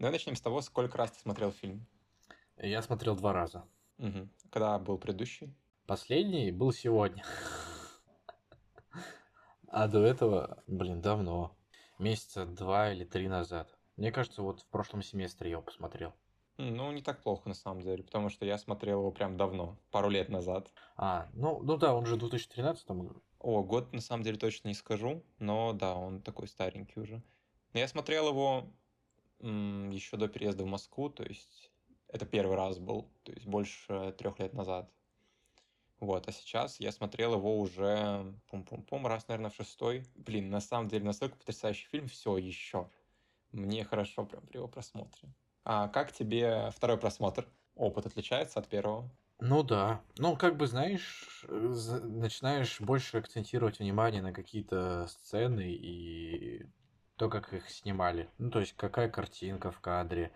Давай начнем с того, сколько раз ты смотрел фильм. Я смотрел два раза. Угу. Когда был предыдущий? Последний был сегодня. А до этого, блин, давно. Месяца два или три назад. Мне кажется, вот в прошлом семестре я его посмотрел. Ну, не так плохо на самом деле, потому что я смотрел его прям давно, пару лет назад. А, ну, ну да, он же в 2013 году. О, год на самом деле точно не скажу, но да, он такой старенький уже. Но я смотрел его еще до переезда в Москву, то есть это первый раз был, то есть больше трех лет назад. Вот, а сейчас я смотрел его уже, пум-пум-пум, раз, наверное, в шестой. Блин, на самом деле настолько потрясающий фильм, все еще. Мне хорошо прям при его просмотре. А как тебе второй просмотр? Опыт отличается от первого? Ну да. Ну, как бы, знаешь, начинаешь больше акцентировать внимание на какие-то сцены и то, как их снимали. Ну, то есть, какая картинка в кадре,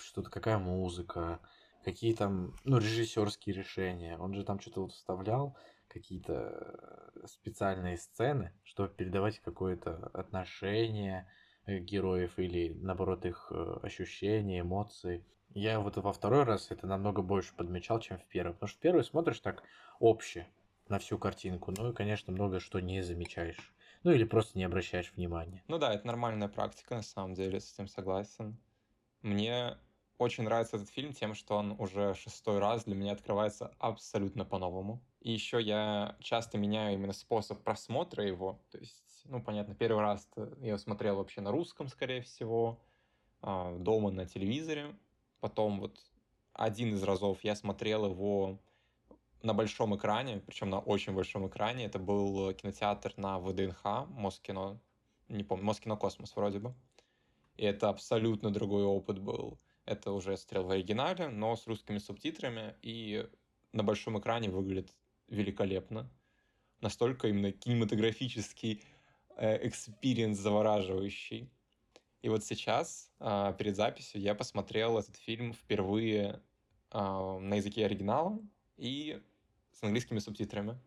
что-то, какая музыка, какие там, ну, режиссерские решения. Он же там что-то вот вставлял, какие-то э, специальные сцены, чтобы передавать какое-то отношение э, героев или, наоборот, их э, ощущения, эмоции. Я вот во второй раз это намного больше подмечал, чем в первый. Потому что в первый смотришь так обще на всю картинку, ну и, конечно, много что не замечаешь. Ну или просто не обращаешь внимания. Ну да, это нормальная практика, на самом деле, с этим согласен. Мне очень нравится этот фильм тем, что он уже шестой раз для меня открывается абсолютно по-новому. И еще я часто меняю именно способ просмотра его. То есть, ну, понятно, первый раз я его смотрел вообще на русском, скорее всего, а, дома на телевизоре. Потом вот один из разов я смотрел его на большом экране, причем на очень большом экране. Это был кинотеатр на ВДНХ, Москино, не помню, Москино Космос вроде бы. И это абсолютно другой опыт был. Это уже смотрел в оригинале, но с русскими субтитрами, и на большом экране выглядит великолепно. Настолько именно кинематографический э, experience завораживающий. И вот сейчас, а, перед записью, я посмотрел этот фильм впервые а, на языке оригинала и с английскими субтитрами.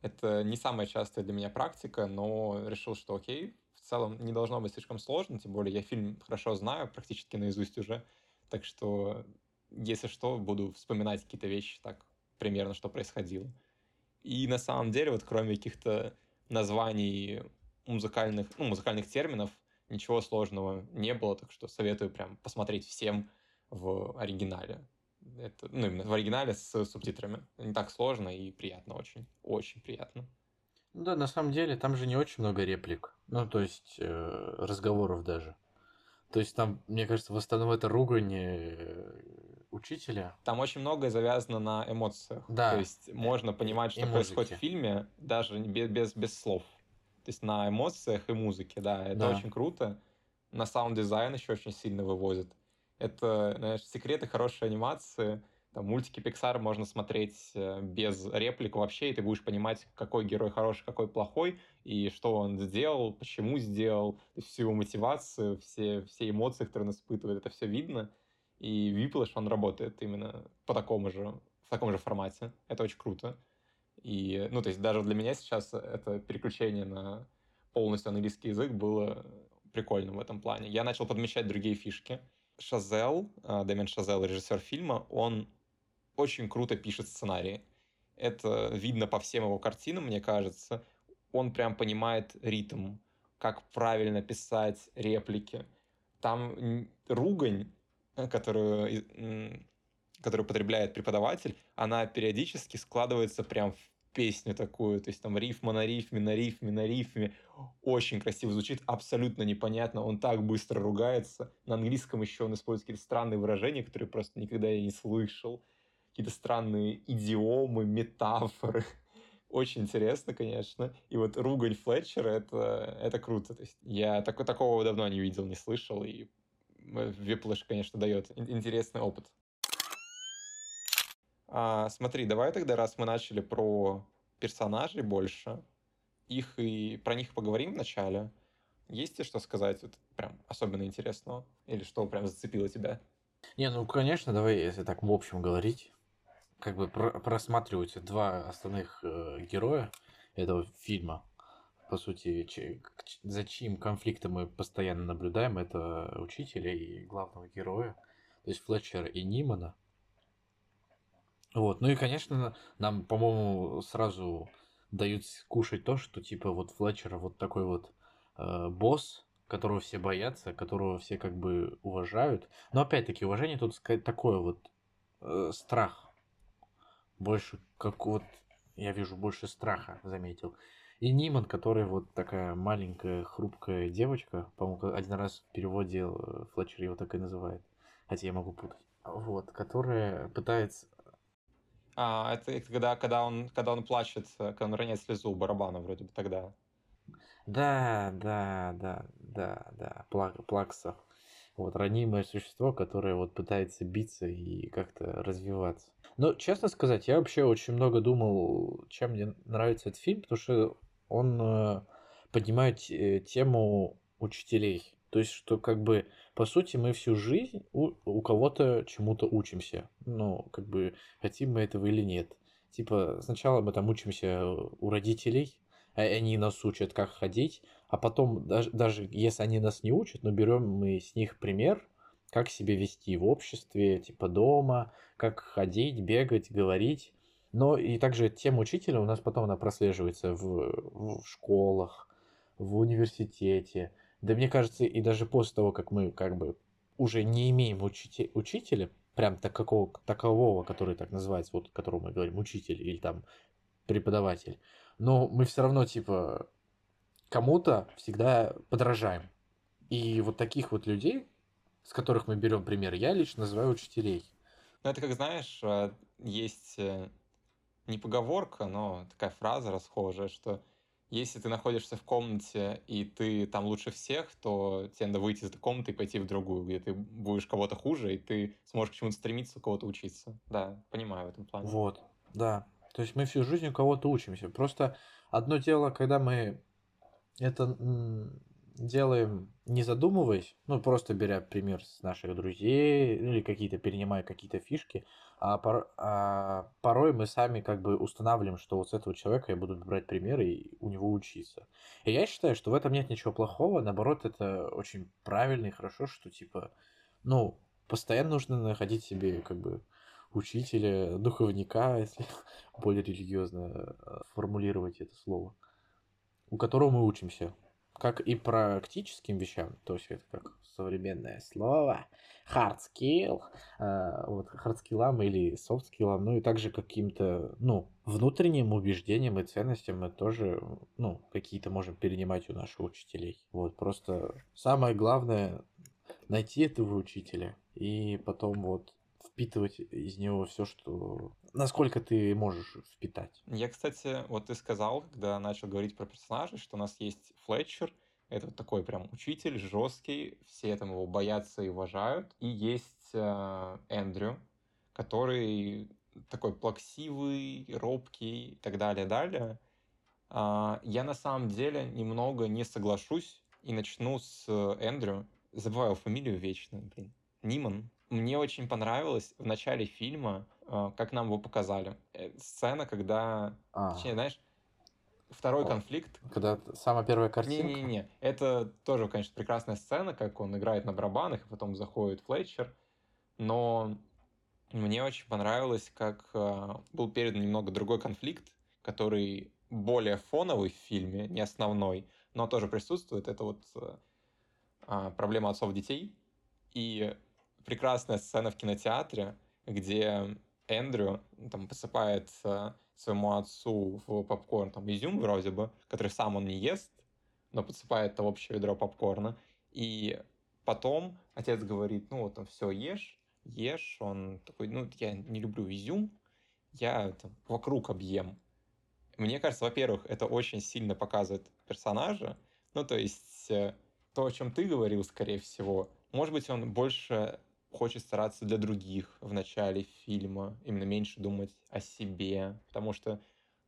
Это не самая частая для меня практика, но решил, что окей, в целом не должно быть слишком сложно, тем более я фильм хорошо знаю, практически наизусть уже, так что, если что, буду вспоминать какие-то вещи так примерно, что происходило. И на самом деле, вот кроме каких-то названий музыкальных, ну, музыкальных терминов, ничего сложного не было, так что советую прям посмотреть всем в оригинале. Это, ну, именно в оригинале с субтитрами. Не так сложно и приятно очень. Очень приятно. Да, на самом деле там же не очень много реплик. Ну, то есть э, разговоров даже. То есть там, мне кажется, в основном это ругань э, учителя. Там очень многое завязано на эмоциях. Да. То есть э, можно понимать, что происходит в фильме даже без, без, без слов. То есть на эмоциях и музыке, да, это да. очень круто. На саунд-дизайн еще очень сильно вывозит. Это, знаешь, секреты хорошей анимации там, мультики Pixar можно смотреть э, без реплик вообще, и ты будешь понимать, какой герой хороший, какой плохой, и что он сделал, почему сделал, всю его мотивацию, все, все эмоции, которые он испытывает, это все видно. И Whiplash, он работает именно по такому же, в таком же формате. Это очень круто. И, ну, то есть даже для меня сейчас это переключение на полностью английский язык было прикольным в этом плане. Я начал подмечать другие фишки. Шазел, э, Дэмин Шазел, режиссер фильма, он очень круто пишет сценарии. Это видно по всем его картинам, мне кажется. Он прям понимает ритм, как правильно писать реплики. Там ругань, которую, которую потребляет преподаватель, она периодически складывается прям в песню такую, то есть там рифма на рифме, на рифме, на рифме. Очень красиво звучит, абсолютно непонятно, он так быстро ругается. На английском еще он использует какие-то странные выражения, которые просто никогда я не слышал какие-то странные идиомы, метафоры. Очень интересно, конечно. И вот ругань Флетчера это, это круто. То есть я так, такого давно не видел, не слышал. И Whiplash, конечно, дает интересный опыт. А, смотри, давай тогда, раз мы начали про персонажей больше, их и про них поговорим вначале. Есть ли что сказать вот, прям особенно интересного? Или что прям зацепило тебя? Не, ну, конечно, давай, если так в общем говорить как бы про- просматриваются два основных э, героя этого фильма. по сути, за чьим конфликтом мы постоянно наблюдаем, это учителя и главного героя, то есть Флетчера и Нимана. Вот, ну и, конечно, нам, по-моему, сразу дают кушать то, что типа вот Флетчера вот такой вот э, босс, которого все боятся, которого все как бы уважают. Но опять-таки уважение тут сказать такое вот э, страх. Больше как вот я вижу больше страха, заметил. И Ниман, который вот такая маленькая, хрупкая девочка, по-моему, один раз в переводе э, Флетчер его так и называет, хотя я могу путать. Вот, которая пытается а, это когда, когда, он, когда он плачет, э, когда он роняет слезу барабана вроде бы тогда. Да, да, да, да, да, Плак, Плакса. Вот, ранимое существо, которое вот пытается биться и как-то развиваться. Но, честно сказать, я вообще очень много думал, чем мне нравится этот фильм, потому что он э, поднимает э, тему учителей. То есть, что как бы, по сути, мы всю жизнь у, у кого-то чему-то учимся. Ну, как бы, хотим мы этого или нет. Типа, сначала мы там учимся у родителей, а они нас учат, как ходить, а потом, даже, даже если они нас не учат, но берем мы с них пример, как себя вести в обществе, типа дома, как ходить, бегать, говорить. Но и также тема учителя у нас потом она прослеживается в, в школах, в университете, да мне кажется, и даже после того, как мы как бы уже не имеем учите- учителя, прям такого, такового, который так называется, вот которого мы говорим, учитель или там преподаватель, но мы все равно, типа, кому-то всегда подражаем. И вот таких вот людей, с которых мы берем пример, я лично называю учителей. Ну, это как, знаешь, э, есть э, не поговорка, но такая фраза расхожая, что если ты находишься в комнате, и ты там лучше всех, то тебе надо выйти из этой комнаты и пойти в другую, где ты будешь кого-то хуже, и ты сможешь к чему-то стремиться, у кого-то учиться. Да, понимаю в этом плане. Вот, да. То есть мы всю жизнь у кого-то учимся. Просто одно дело, когда мы это делаем, не задумываясь, ну, просто беря пример с наших друзей или какие-то, перенимая какие-то фишки, а, пор, а порой мы сами как бы устанавливаем, что вот с этого человека я буду брать примеры и у него учиться. И я считаю, что в этом нет ничего плохого, наоборот, это очень правильно и хорошо, что типа, ну, постоянно нужно находить себе как бы учителя, духовника, если более религиозно э, формулировать это слово, у которого мы учимся как и практическим вещам, то есть это как современное слово, hard skill, э, вот hard skillам или soft skillам, ну и также каким-то, ну, внутренним убеждениям и ценностям мы тоже, ну, какие-то можем перенимать у наших учителей. Вот, просто самое главное найти этого учителя и потом вот впитывать из него все, что... Насколько ты можешь впитать. Я, кстати, вот ты сказал, когда начал говорить про персонажей, что у нас есть Флетчер, это вот такой прям учитель, жесткий, все там его боятся и уважают. И есть э, Эндрю, который такой плаксивый, робкий и так далее, далее. Э, я на самом деле немного не соглашусь и начну с Эндрю. Забываю фамилию вечно, блин. Ниман. Мне очень понравилось в начале фильма, э, как нам его показали. Э, сцена, когда... А. Точнее, знаешь, второй О, конфликт. Когда самая первая картинка? Не-не-не, это тоже, конечно, прекрасная сцена, как он играет на барабанах, и потом заходит Флетчер. Но мне очень понравилось, как э, был передан немного другой конфликт, который более фоновый в фильме, не основной, но тоже присутствует. Это вот э, проблема отцов детей. И прекрасная сцена в кинотеатре, где Эндрю там посыпает э, своему отцу в попкорн там изюм вроде бы, который сам он не ест, но подсыпает это общее ведро попкорна. И потом отец говорит, ну вот, там, все, ешь, ешь. Он такой, ну, я не люблю изюм, я там, вокруг объем. Мне кажется, во-первых, это очень сильно показывает персонажа. Ну, то есть, э, то, о чем ты говорил, скорее всего, может быть, он больше хочет стараться для других в начале фильма, именно меньше думать о себе, потому что,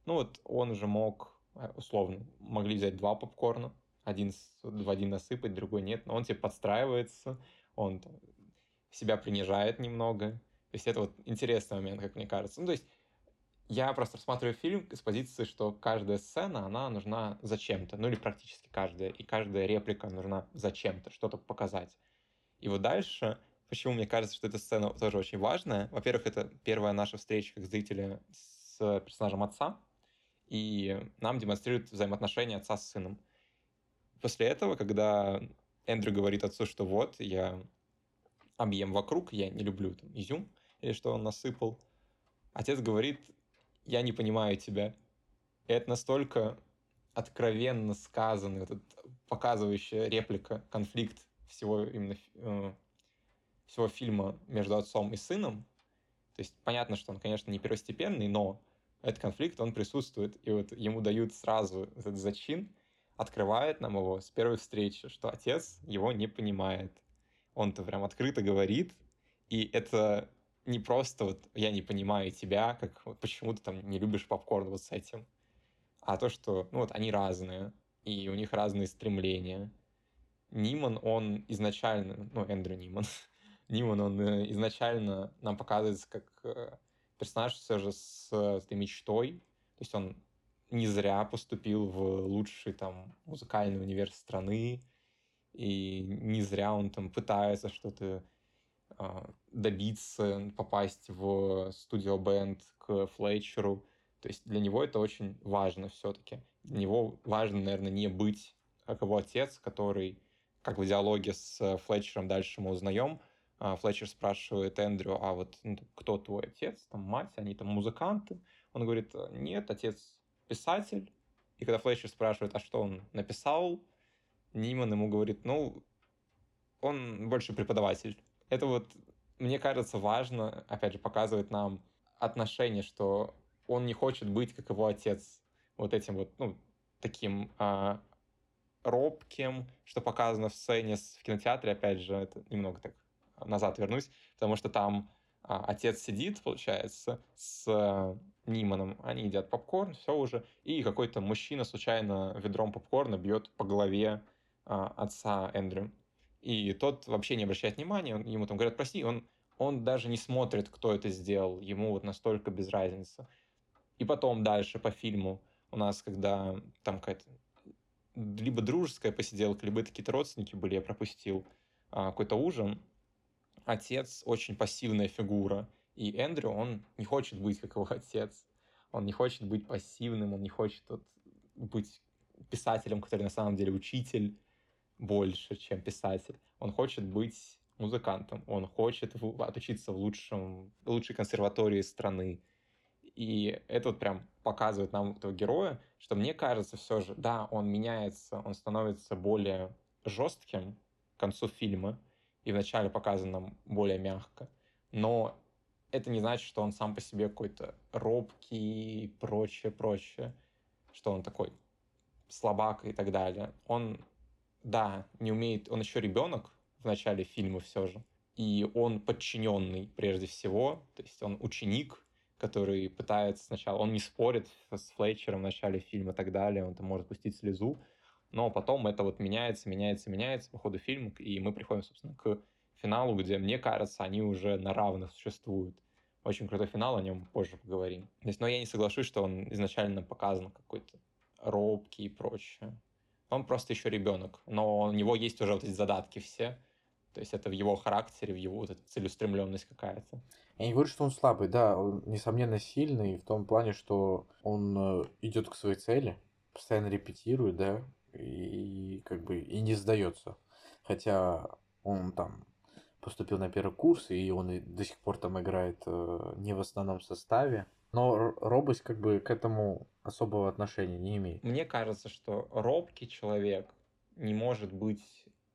ну вот, он же мог, э, условно, могли взять два попкорна, один в один насыпать, другой нет, но он тебе подстраивается, он себя принижает немного, то есть это вот интересный момент, как мне кажется. Ну, то есть я просто рассматриваю фильм с позиции, что каждая сцена, она нужна зачем-то, ну или практически каждая, и каждая реплика нужна зачем-то, что-то показать. И вот дальше, почему мне кажется, что эта сцена тоже очень важная. Во-первых, это первая наша встреча как зрителя с персонажем отца, и нам демонстрируют взаимоотношения отца с сыном. После этого, когда Эндрю говорит отцу, что вот, я объем вокруг, я не люблю там изюм, или что он насыпал, отец говорит, я не понимаю тебя. И это настолько откровенно сказано, этот показывающая реплика, конфликт всего именно э, всего фильма между отцом и сыном. То есть понятно, что он, конечно, не первостепенный, но этот конфликт, он присутствует. И вот ему дают сразу этот зачин, открывает нам его с первой встречи, что отец его не понимает. Он-то прям открыто говорит, и это не просто вот я не понимаю тебя, как вот почему ты там не любишь попкорн вот с этим, а то, что ну вот они разные, и у них разные стремления. Ниман, он изначально, ну, Эндрю Ниман, Ниман, он э, изначально нам показывается как э, персонаж все же с, с этой мечтой, то есть он не зря поступил в лучший там музыкальный университет страны, и не зря он там пытается что-то а, добиться, попасть в студио бенд к Флетчеру. То есть для него это очень важно все-таки. Для него важно, наверное, не быть как его отец, который, как в диалоге с Флетчером дальше мы узнаем, Флетчер спрашивает Эндрю, а вот ну, кто твой отец, там мать, они там музыканты. Он говорит, нет, отец писатель. И когда Флетчер спрашивает, а что он написал, Ниман ему говорит, ну, он больше преподаватель это вот, мне кажется, важно, опять же, показывает нам отношение, что он не хочет быть, как его отец, вот этим вот, ну, таким а, робким, что показано в сцене в кинотеатре, опять же, это немного так назад вернусь, потому что там а, отец сидит, получается, с а, Ниманом, они едят попкорн, все уже, и какой-то мужчина случайно ведром попкорна бьет по голове а, отца Эндрю. И тот вообще не обращает внимания, ему там говорят, прости, он, он даже не смотрит, кто это сделал, ему вот настолько без разницы. И потом дальше по фильму у нас, когда там какая-то либо дружеская посиделка, либо какие-то родственники были, я пропустил а, какой-то ужин, отец очень пассивная фигура, и Эндрю, он не хочет быть как его отец, он не хочет быть пассивным, он не хочет вот, быть писателем, который на самом деле учитель, больше, чем писатель. Он хочет быть музыкантом, он хочет в, отучиться в лучшем, лучшей консерватории страны. И это вот прям показывает нам этого героя, что мне кажется все же, да, он меняется, он становится более жестким к концу фильма, и вначале показан нам более мягко, но это не значит, что он сам по себе какой-то робкий и прочее, прочее, что он такой слабак и так далее. Он да, не умеет, он еще ребенок в начале фильма все же, и он подчиненный прежде всего, то есть он ученик, который пытается сначала, он не спорит с Флетчером в начале фильма и так далее, он там может пустить слезу, но потом это вот меняется, меняется, меняется по ходу фильма, и мы приходим, собственно, к финалу, где, мне кажется, они уже на равных существуют. Очень крутой финал, о нем позже поговорим. То есть, но я не соглашусь, что он изначально показан какой-то робкий и прочее он просто еще ребенок, но у него есть уже вот эти задатки все. То есть это в его характере, в его вот эта целеустремленность какая-то. Я не говорю, что он слабый, да, он, несомненно, сильный в том плане, что он э, идет к своей цели, постоянно репетирует, да, и, как бы и не сдается. Хотя он там поступил на первый курс, и он и до сих пор там играет э, не в основном составе. Но робость как бы к этому особого отношения не имеет. Мне кажется, что робкий человек не может быть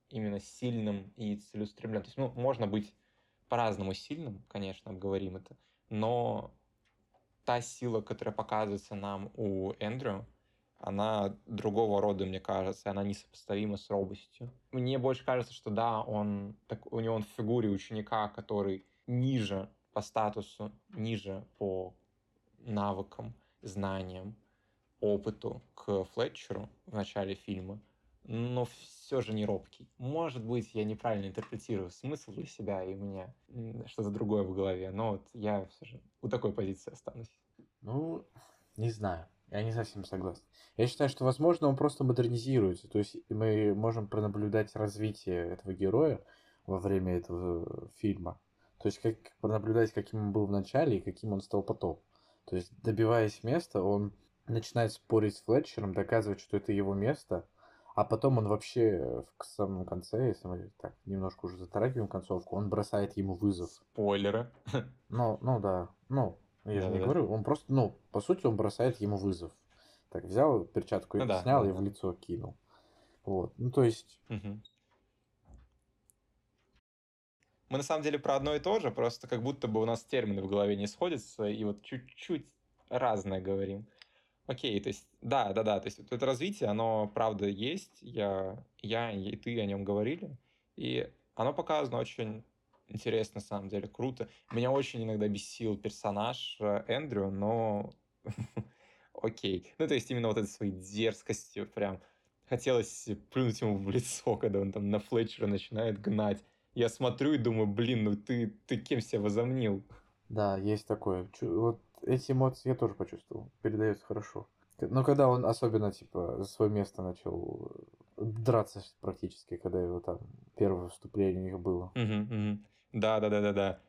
именно сильным и целеустремленным. То есть, ну, можно быть по-разному сильным, конечно, обговорим это, но та сила, которая показывается нам у Эндрю, она другого рода, мне кажется, она несопоставима с робостью. Мне больше кажется, что да, он, так, у него он в фигуре ученика, который ниже по статусу, ниже по навыкам, знаниям, опыту к Флетчеру в начале фильма, но все же не робкий. Может быть, я неправильно интерпретирую смысл для себя, и меня что-то другое в голове, но вот я все же у такой позиции останусь. Ну, не знаю. Я не совсем согласен. Я считаю, что, возможно, он просто модернизируется. То есть мы можем пронаблюдать развитие этого героя во время этого фильма. То есть как пронаблюдать, каким он был в начале и каким он стал потом. То есть, добиваясь места, он начинает спорить с Флетчером, доказывать, что это его место, а потом он вообще в самом конце, если мы так немножко уже затрагиваем концовку, он бросает ему вызов. Спойлеры. Ну, ну да. Ну, я же не говорю, он просто, ну, по сути, он бросает ему вызов. Так, взял перчатку, ну, да, снял да, и да. в лицо кинул. Вот. Ну, то есть... Угу. Мы на самом деле про одно и то же, просто как будто бы у нас термины в голове не сходятся, и вот чуть-чуть разное говорим. Окей, то есть, да, да, да, то есть это развитие, оно правда есть, я, я и ты о нем говорили, и оно показано очень интересно, на самом деле, круто. Меня очень иногда бесил персонаж э, Эндрю, но окей. Ну, то есть именно вот этой своей дерзкостью прям хотелось плюнуть ему в лицо, когда он там на Флетчера начинает гнать. Я смотрю и думаю, блин, ну ты, ты кем себя возомнил? Да, есть такое. Вот эти эмоции я тоже почувствовал. Передается хорошо. Но когда он особенно, типа, за свое место начал э, драться практически, когда его там первое выступление у них было. Угу, угу. Да, да, да, да, да.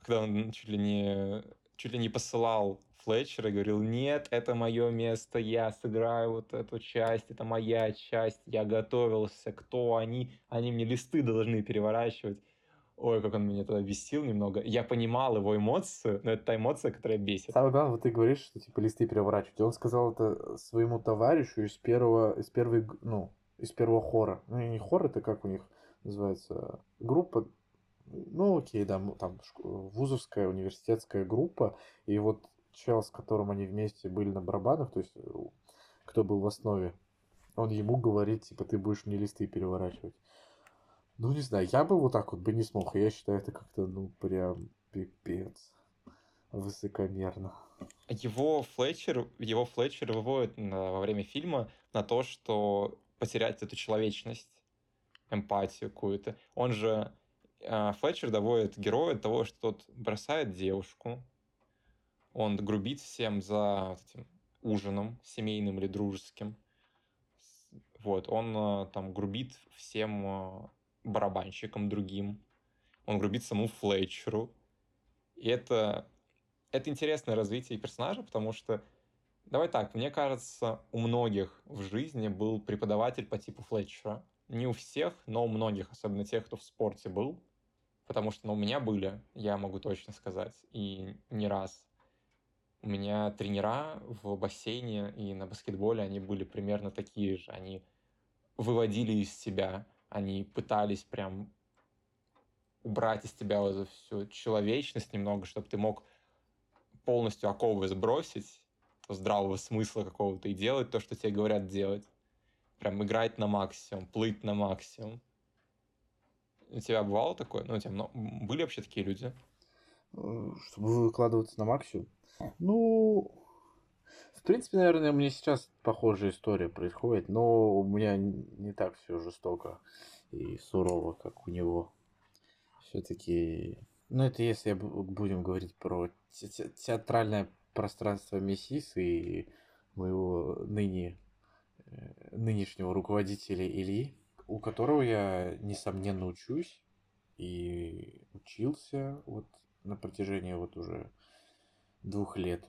Когда он чуть ли не чуть ли не посылал Флетчера и говорил, нет, это мое место, я сыграю вот эту часть, это моя часть, я готовился, кто они, они мне листы должны переворачивать. Ой, как он меня тогда бесил немного. Я понимал его эмоцию, но это та эмоция, которая бесит. Самое главное, вот ты говоришь, что типа листы переворачивать. Он сказал это своему товарищу из первого, из первой, ну, из первого хора. Ну, не хор, это как у них называется, группа, ну, окей, да, там вузовская, университетская группа, и вот чел, с которым они вместе были на барабанах, то есть кто был в основе, он ему говорит, типа, ты будешь мне листы переворачивать. Ну, не знаю, я бы вот так вот бы не смог. Я считаю, это как-то, ну, прям пипец. Высокомерно. Его Флетчер, его Флетчер выводит на, во время фильма на то, что потерять эту человечность, эмпатию какую-то. Он же, э, Флетчер доводит героя до того, что тот бросает девушку, он грубит всем за вот этим ужином семейным или дружеским. Вот, он э, там грубит всем э, барабанщиком другим, он грубит саму Флетчеру. И это, это интересное развитие персонажа, потому что, давай так, мне кажется, у многих в жизни был преподаватель по типу Флетчера. Не у всех, но у многих, особенно тех, кто в спорте был. Потому что ну, у меня были, я могу точно сказать, и не раз. У меня тренера в бассейне и на баскетболе, они были примерно такие же. Они выводили из себя они пытались прям убрать из тебя вот всю человечность немного, чтобы ты мог полностью оковы сбросить, здравого смысла какого-то и делать то, что тебе говорят делать. Прям играть на максимум, плыть на максимум. У тебя бывало такое? Ну, у тебя много... были вообще такие люди? Э, чтобы выкладываться на максимум? Ну, в принципе, наверное, меня сейчас похожая история происходит, но у меня не так все жестоко и сурово, как у него. Все-таки, ну это если будем говорить про театральное пространство Мессис и моего ныне, э, нынешнего руководителя Ильи, у которого я, несомненно, учусь и учился вот на протяжении вот уже двух лет.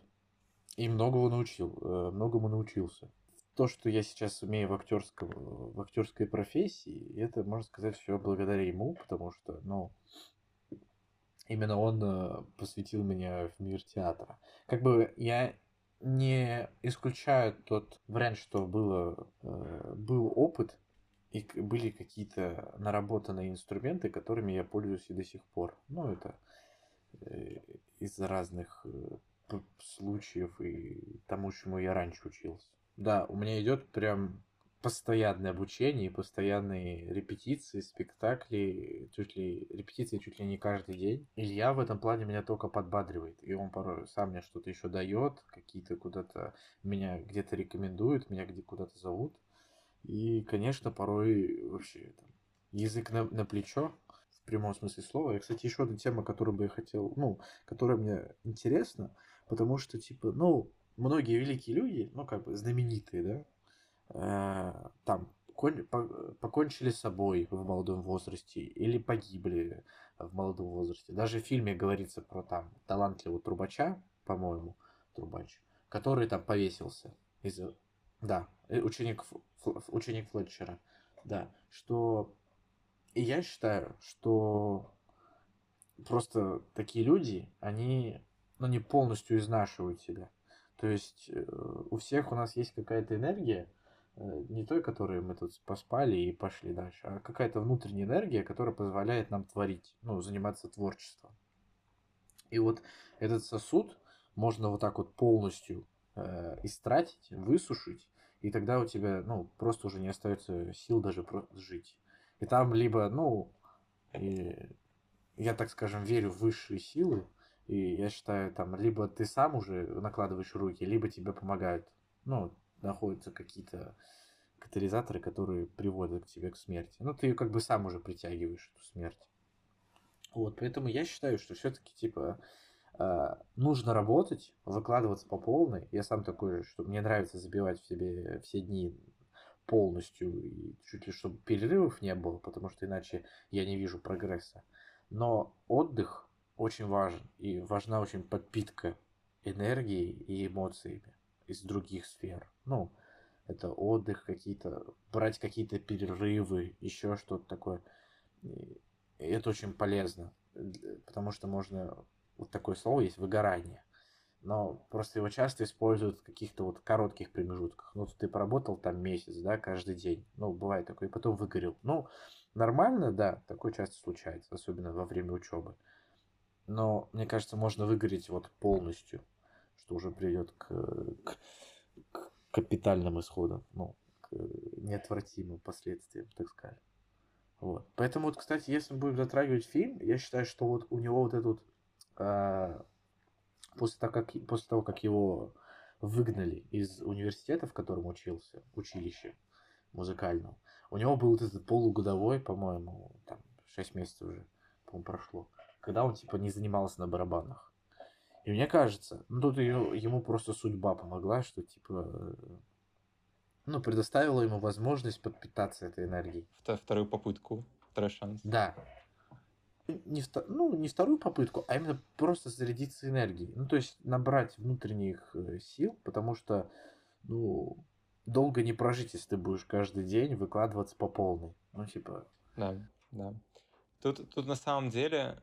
И многого научил, э, многому научился. То, что я сейчас умею в, актерском, в актерской профессии, это, можно сказать, все благодаря ему, потому что, ну, именно он э, посвятил меня в мир театра. Как бы я не исключаю тот вариант, что было, э, был опыт и были какие-то наработанные инструменты, которыми я пользуюсь и до сих пор. Ну, это из разных случаев и тому, чему я раньше учился. Да, у меня идет прям постоянное обучение постоянные репетиции, спектакли, чуть ли репетиции чуть ли не каждый день. Илья в этом плане меня только подбадривает, и он порой сам мне что-то еще дает, какие-то куда-то меня где-то рекомендуют, меня где куда-то зовут. И, конечно, порой вообще там, язык на, на плечо, в прямом смысле слова. И, кстати, еще одна тема, которую бы я хотел, ну, которая мне интересна, потому что, типа, ну, многие великие люди, ну, как бы знаменитые, да, э, там, кон, по, покончили с собой в молодом возрасте или погибли в молодом возрасте. Даже в фильме говорится про там талантливого трубача, по-моему, трубач, который там повесился из да, ученик, ученик Флетчера, да, что и я считаю, что просто такие люди, они, ну, не полностью изнашивают себя. То есть э, у всех у нас есть какая-то энергия, э, не той, которой мы тут поспали и пошли дальше, а какая-то внутренняя энергия, которая позволяет нам творить, ну, заниматься творчеством. И вот этот сосуд можно вот так вот полностью э, истратить, высушить, и тогда у тебя, ну, просто уже не остается сил даже жить. И там либо, ну, и я, так скажем, верю в высшие силы, и я считаю, там, либо ты сам уже накладываешь руки, либо тебе помогают. Ну, находятся какие-то катализаторы, которые приводят к тебе к смерти. Ну, ты как бы сам уже притягиваешь эту смерть. Вот, поэтому я считаю, что все-таки, типа, нужно работать, выкладываться по полной. Я сам такой, что мне нравится забивать в себе все дни полностью, и чуть ли чтобы перерывов не было, потому что иначе я не вижу прогресса. Но отдых очень важен, и важна очень подпитка энергией и эмоциями из других сфер. Ну, это отдых, какие-то, брать какие-то перерывы, еще что-то такое. И это очень полезно, потому что можно, вот такое слово есть, выгорание но просто его часто используют в каких-то вот коротких промежутках. Ну, ты поработал там месяц, да, каждый день. Ну, бывает такое, и потом выгорел. Ну, нормально, да, такое часто случается, особенно во время учебы. Но, мне кажется, можно выгореть вот полностью, что уже приведет к, к, к капитальным исходам, ну, к неотвратимым последствиям, так сказать. Вот. Поэтому, вот, кстати, если мы будем затрагивать фильм, я считаю, что вот у него вот этот а, после того, как, после того, как его выгнали из университета, в котором учился, училище музыкального, у него был вот этот полугодовой, по-моему, там, 6 месяцев уже, по-моему, прошло, когда он, типа, не занимался на барабанах. И мне кажется, ну, тут ему просто судьба помогла, что, типа, ну, предоставила ему возможность подпитаться этой энергией. Вторую попытку, второй шанс. Да, не, ну, не вторую попытку, а именно просто зарядиться энергией. Ну, то есть набрать внутренних э, сил, потому что, ну, долго не прожить, если ты будешь каждый день выкладываться по полной. Ну, типа... Да, да. Тут, тут на самом деле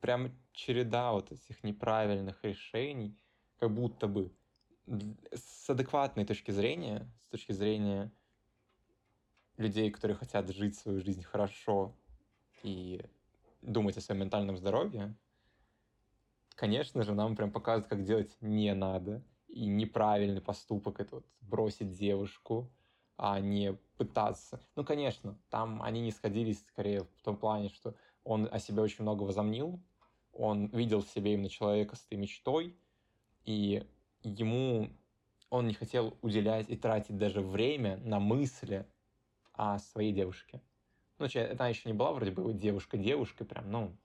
прям череда вот этих неправильных решений, как будто бы с адекватной точки зрения, с точки зрения людей, которые хотят жить свою жизнь хорошо и думать о своем ментальном здоровье, конечно же, нам прям показывают, как делать не надо. И неправильный поступок — это вот бросить девушку, а не пытаться. Ну, конечно, там они не сходились скорее в том плане, что он о себе очень много возомнил, он видел в себе именно человека с этой мечтой, и ему он не хотел уделять и тратить даже время на мысли о своей девушке. Ну, она еще не была вроде бы девушка-девушка, прям, ну,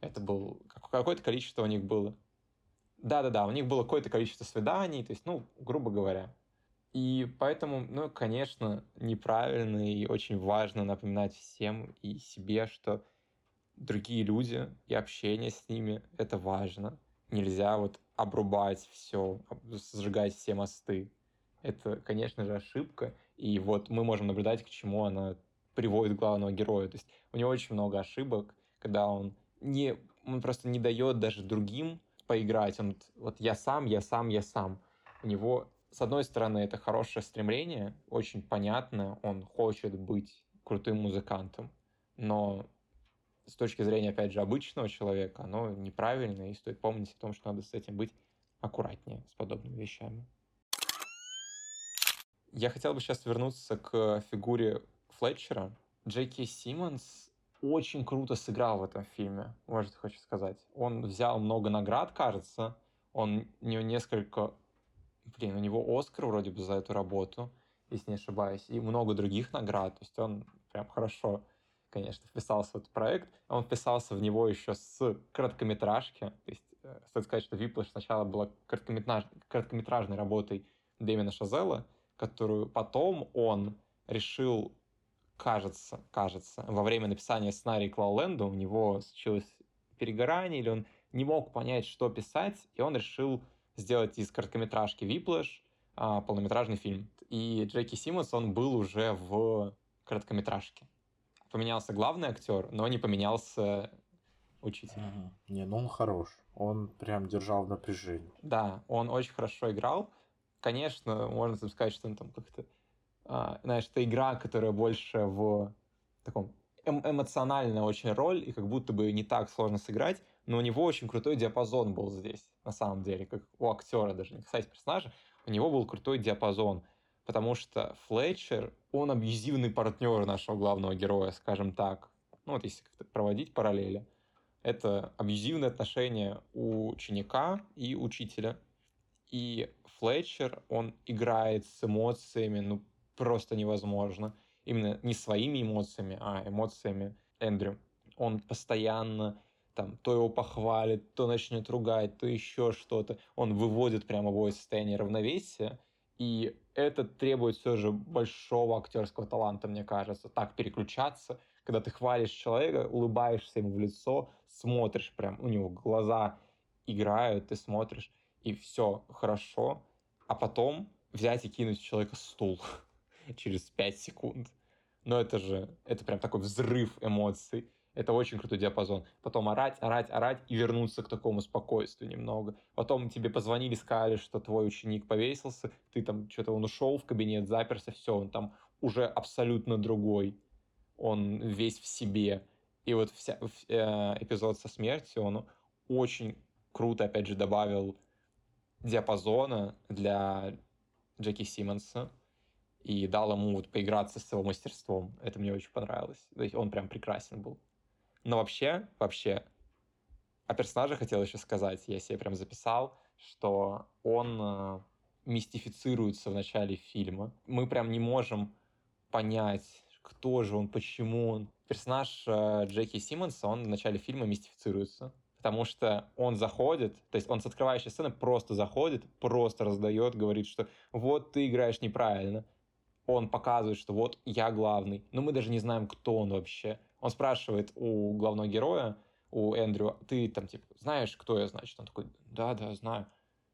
это был какое-то количество у них было. Да-да-да, у них было какое-то количество свиданий, то есть, ну, грубо говоря. И поэтому, ну, конечно, неправильно и очень важно напоминать всем и себе, что другие люди и общение с ними — это важно. Нельзя вот обрубать все, сжигать все мосты. Это, конечно же, ошибка. И вот мы можем наблюдать, к чему она приводит главного героя. То есть у него очень много ошибок, когда он не, он просто не дает даже другим поиграть. Он вот я сам, я сам, я сам. У него с одной стороны это хорошее стремление, очень понятно, он хочет быть крутым музыкантом, но с точки зрения, опять же, обычного человека, оно неправильно, и стоит помнить о том, что надо с этим быть аккуратнее, с подобными вещами. Я хотел бы сейчас вернуться к фигуре Флетчера. Джеки Симмонс очень круто сыграл в этом фильме, может, хочу сказать. Он взял много наград, кажется. Он, у него несколько... Блин, у него Оскар вроде бы за эту работу. если не ошибаюсь, и много других наград. То есть он прям хорошо, конечно, вписался в этот проект. Он вписался в него еще с короткометражки. То есть э, стоит сказать, что Whiplash сначала была короткометраж... короткометражной работой Дэмина Шазела, которую потом он решил, кажется, кажется, во время написания сценария к Лауленду у него случилось перегорание, или он не мог понять, что писать, и он решил сделать из короткометражки Whiplash а, полнометражный фильм. И Джеки Симмонс, он был уже в короткометражке. Поменялся главный актер, но не поменялся учитель. Угу. Не, ну он хорош. Он прям держал в напряжении. Да, он очень хорошо играл. Конечно, можно сказать, что он там как-то... А, знаешь, это игра, которая больше в таком эм эмоциональная очень роль, и как будто бы не так сложно сыграть, но у него очень крутой диапазон был здесь, на самом деле, как у актера даже, не касаясь персонажа, у него был крутой диапазон, потому что Флетчер, он абьюзивный партнер нашего главного героя, скажем так. Ну вот если как-то проводить параллели. Это абьюзивные отношения у ученика и учителя. И Флетчер, он играет с эмоциями, ну, просто невозможно. Именно не своими эмоциями, а эмоциями Эндрю. Он постоянно там то его похвалит, то начнет ругать, то еще что-то. Он выводит прямо его из состояния равновесия, и это требует все же большого актерского таланта, мне кажется, так переключаться, когда ты хвалишь человека, улыбаешься ему в лицо, смотришь прям, у него глаза играют, ты смотришь, и все хорошо, а потом взять и кинуть человека стул через 5 секунд. Но это же, это прям такой взрыв эмоций. Это очень крутой диапазон. Потом орать, орать, орать и вернуться к такому спокойствию немного. Потом тебе позвонили, сказали, что твой ученик повесился, ты там что-то он ушел в кабинет, заперся, все, он там уже абсолютно другой. Он весь в себе. И вот вся, э, эпизод со смертью, он очень круто, опять же, добавил диапазона для Джеки Симмонса и дал ему вот поиграться с его мастерством. Это мне очень понравилось. То есть он прям прекрасен был. Но вообще, вообще, о персонаже хотел еще сказать, я себе прям записал, что он э, мистифицируется в начале фильма. Мы прям не можем понять, кто же он, почему он. Персонаж э, Джеки Симмонса, он в начале фильма мистифицируется, потому что он заходит, то есть он с открывающей сцены просто заходит, просто раздает, говорит, что вот ты играешь неправильно. Он показывает, что вот я главный, но мы даже не знаем, кто он вообще. Он спрашивает у главного героя, у Эндрю, ты там, типа, знаешь, кто я, значит? Он такой, да, да, знаю.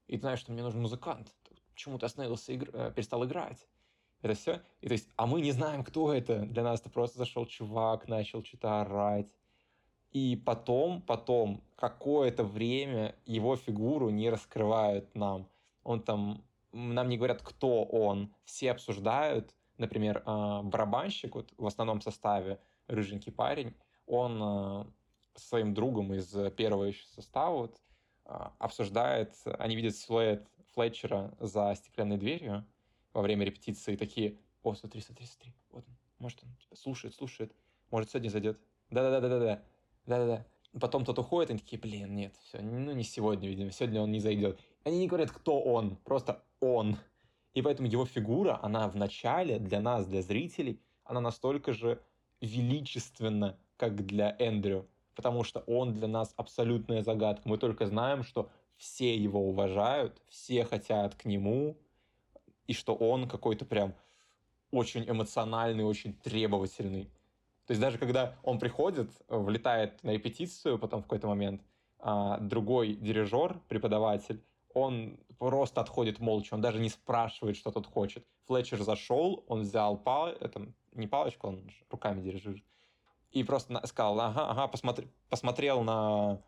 И ты знаешь, что мне нужен музыкант. Почему ты остановился, игр... Э, перестал играть? Это все. И то есть, а мы не знаем, кто это. Для нас это просто зашел чувак, начал что-то орать. И потом, потом, какое-то время его фигуру не раскрывают нам. Он там, нам не говорят, кто он. Все обсуждают, например, а, барабанщик вот, в основном составе, рыженький парень, он э, с своим другом из первого еще состава вот, а, обсуждает, они видят силуэт Флетчера за стеклянной дверью во время репетиции, такие, о, смотри, смотри, смотри, вот он, может он типа, слушает, слушает, может сегодня зайдет, да-да-да-да-да, да-да-да. Потом тот уходит, они такие, блин, нет, все, ну не сегодня, видимо, сегодня он не зайдет. Они не говорят, кто он, просто он. И поэтому его фигура, она в начале для нас, для зрителей, она настолько же величественно, как для Эндрю, потому что он для нас абсолютная загадка. Мы только знаем, что все его уважают, все хотят к нему, и что он какой-то прям очень эмоциональный, очень требовательный. То есть даже когда он приходит, влетает на репетицию потом в какой-то момент, а другой дирижер, преподаватель, он просто отходит молча, он даже не спрашивает, что тот хочет. Флетчер зашел, он взял пал, это, не палочку, он руками держит, и просто сказал, ага, ага, посмотри, посмотрел на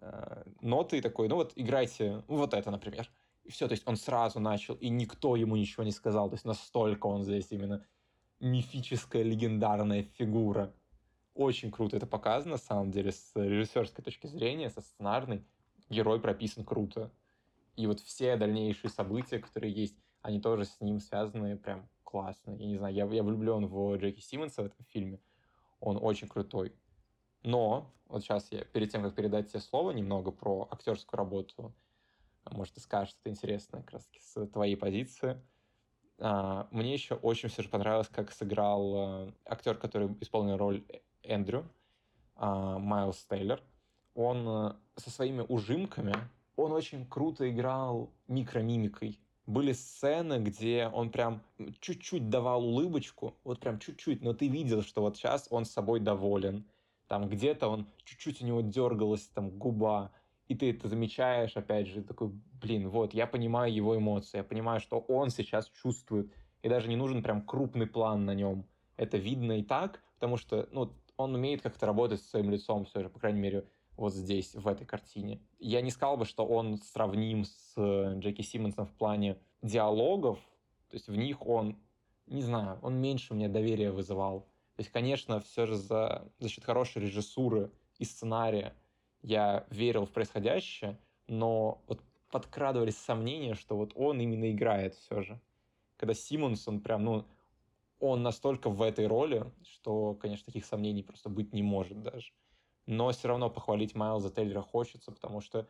э, ноты и такой, ну вот играйте вот это, например. И все, то есть он сразу начал, и никто ему ничего не сказал, то есть настолько он здесь именно мифическая, легендарная фигура. Очень круто это показано, на самом деле, с режиссерской точки зрения, со сценарной. Герой прописан круто. И вот все дальнейшие события, которые есть, они тоже с ним связаны прям классно. Я не знаю, я, я влюблен в Джеки Симмонса в этом фильме. Он очень крутой. Но, вот сейчас я, перед тем, как передать тебе слово немного про актерскую работу, может, ты скажешь что-то интересное как раз с твоей позиции. А, мне еще очень все же понравилось, как сыграл а, актер, который исполнил роль Эндрю, а, Майлз Тейлор. Он а, со своими ужимками, он очень круто играл микромимикой. Были сцены, где он прям чуть-чуть давал улыбочку, вот прям чуть-чуть, но ты видел, что вот сейчас он с собой доволен. Там где-то он чуть-чуть у него дергалась там губа, и ты это замечаешь, опять же, такой, блин, вот, я понимаю его эмоции, я понимаю, что он сейчас чувствует, и даже не нужен прям крупный план на нем. Это видно и так, потому что, ну, он умеет как-то работать с своим лицом все же, по крайней мере, вот здесь, в этой картине. Я не сказал бы, что он сравним с э, Джеки Симмонсом в плане диалогов, то есть в них он, не знаю, он меньше мне доверия вызывал. То есть, конечно, все же за, за счет хорошей режиссуры и сценария я верил в происходящее, но вот подкрадывались сомнения, что вот он именно играет все же. Когда Симмонс, он прям, ну, он настолько в этой роли, что, конечно, таких сомнений просто быть не может даже. Но все равно похвалить Майлза Тейлера хочется, потому что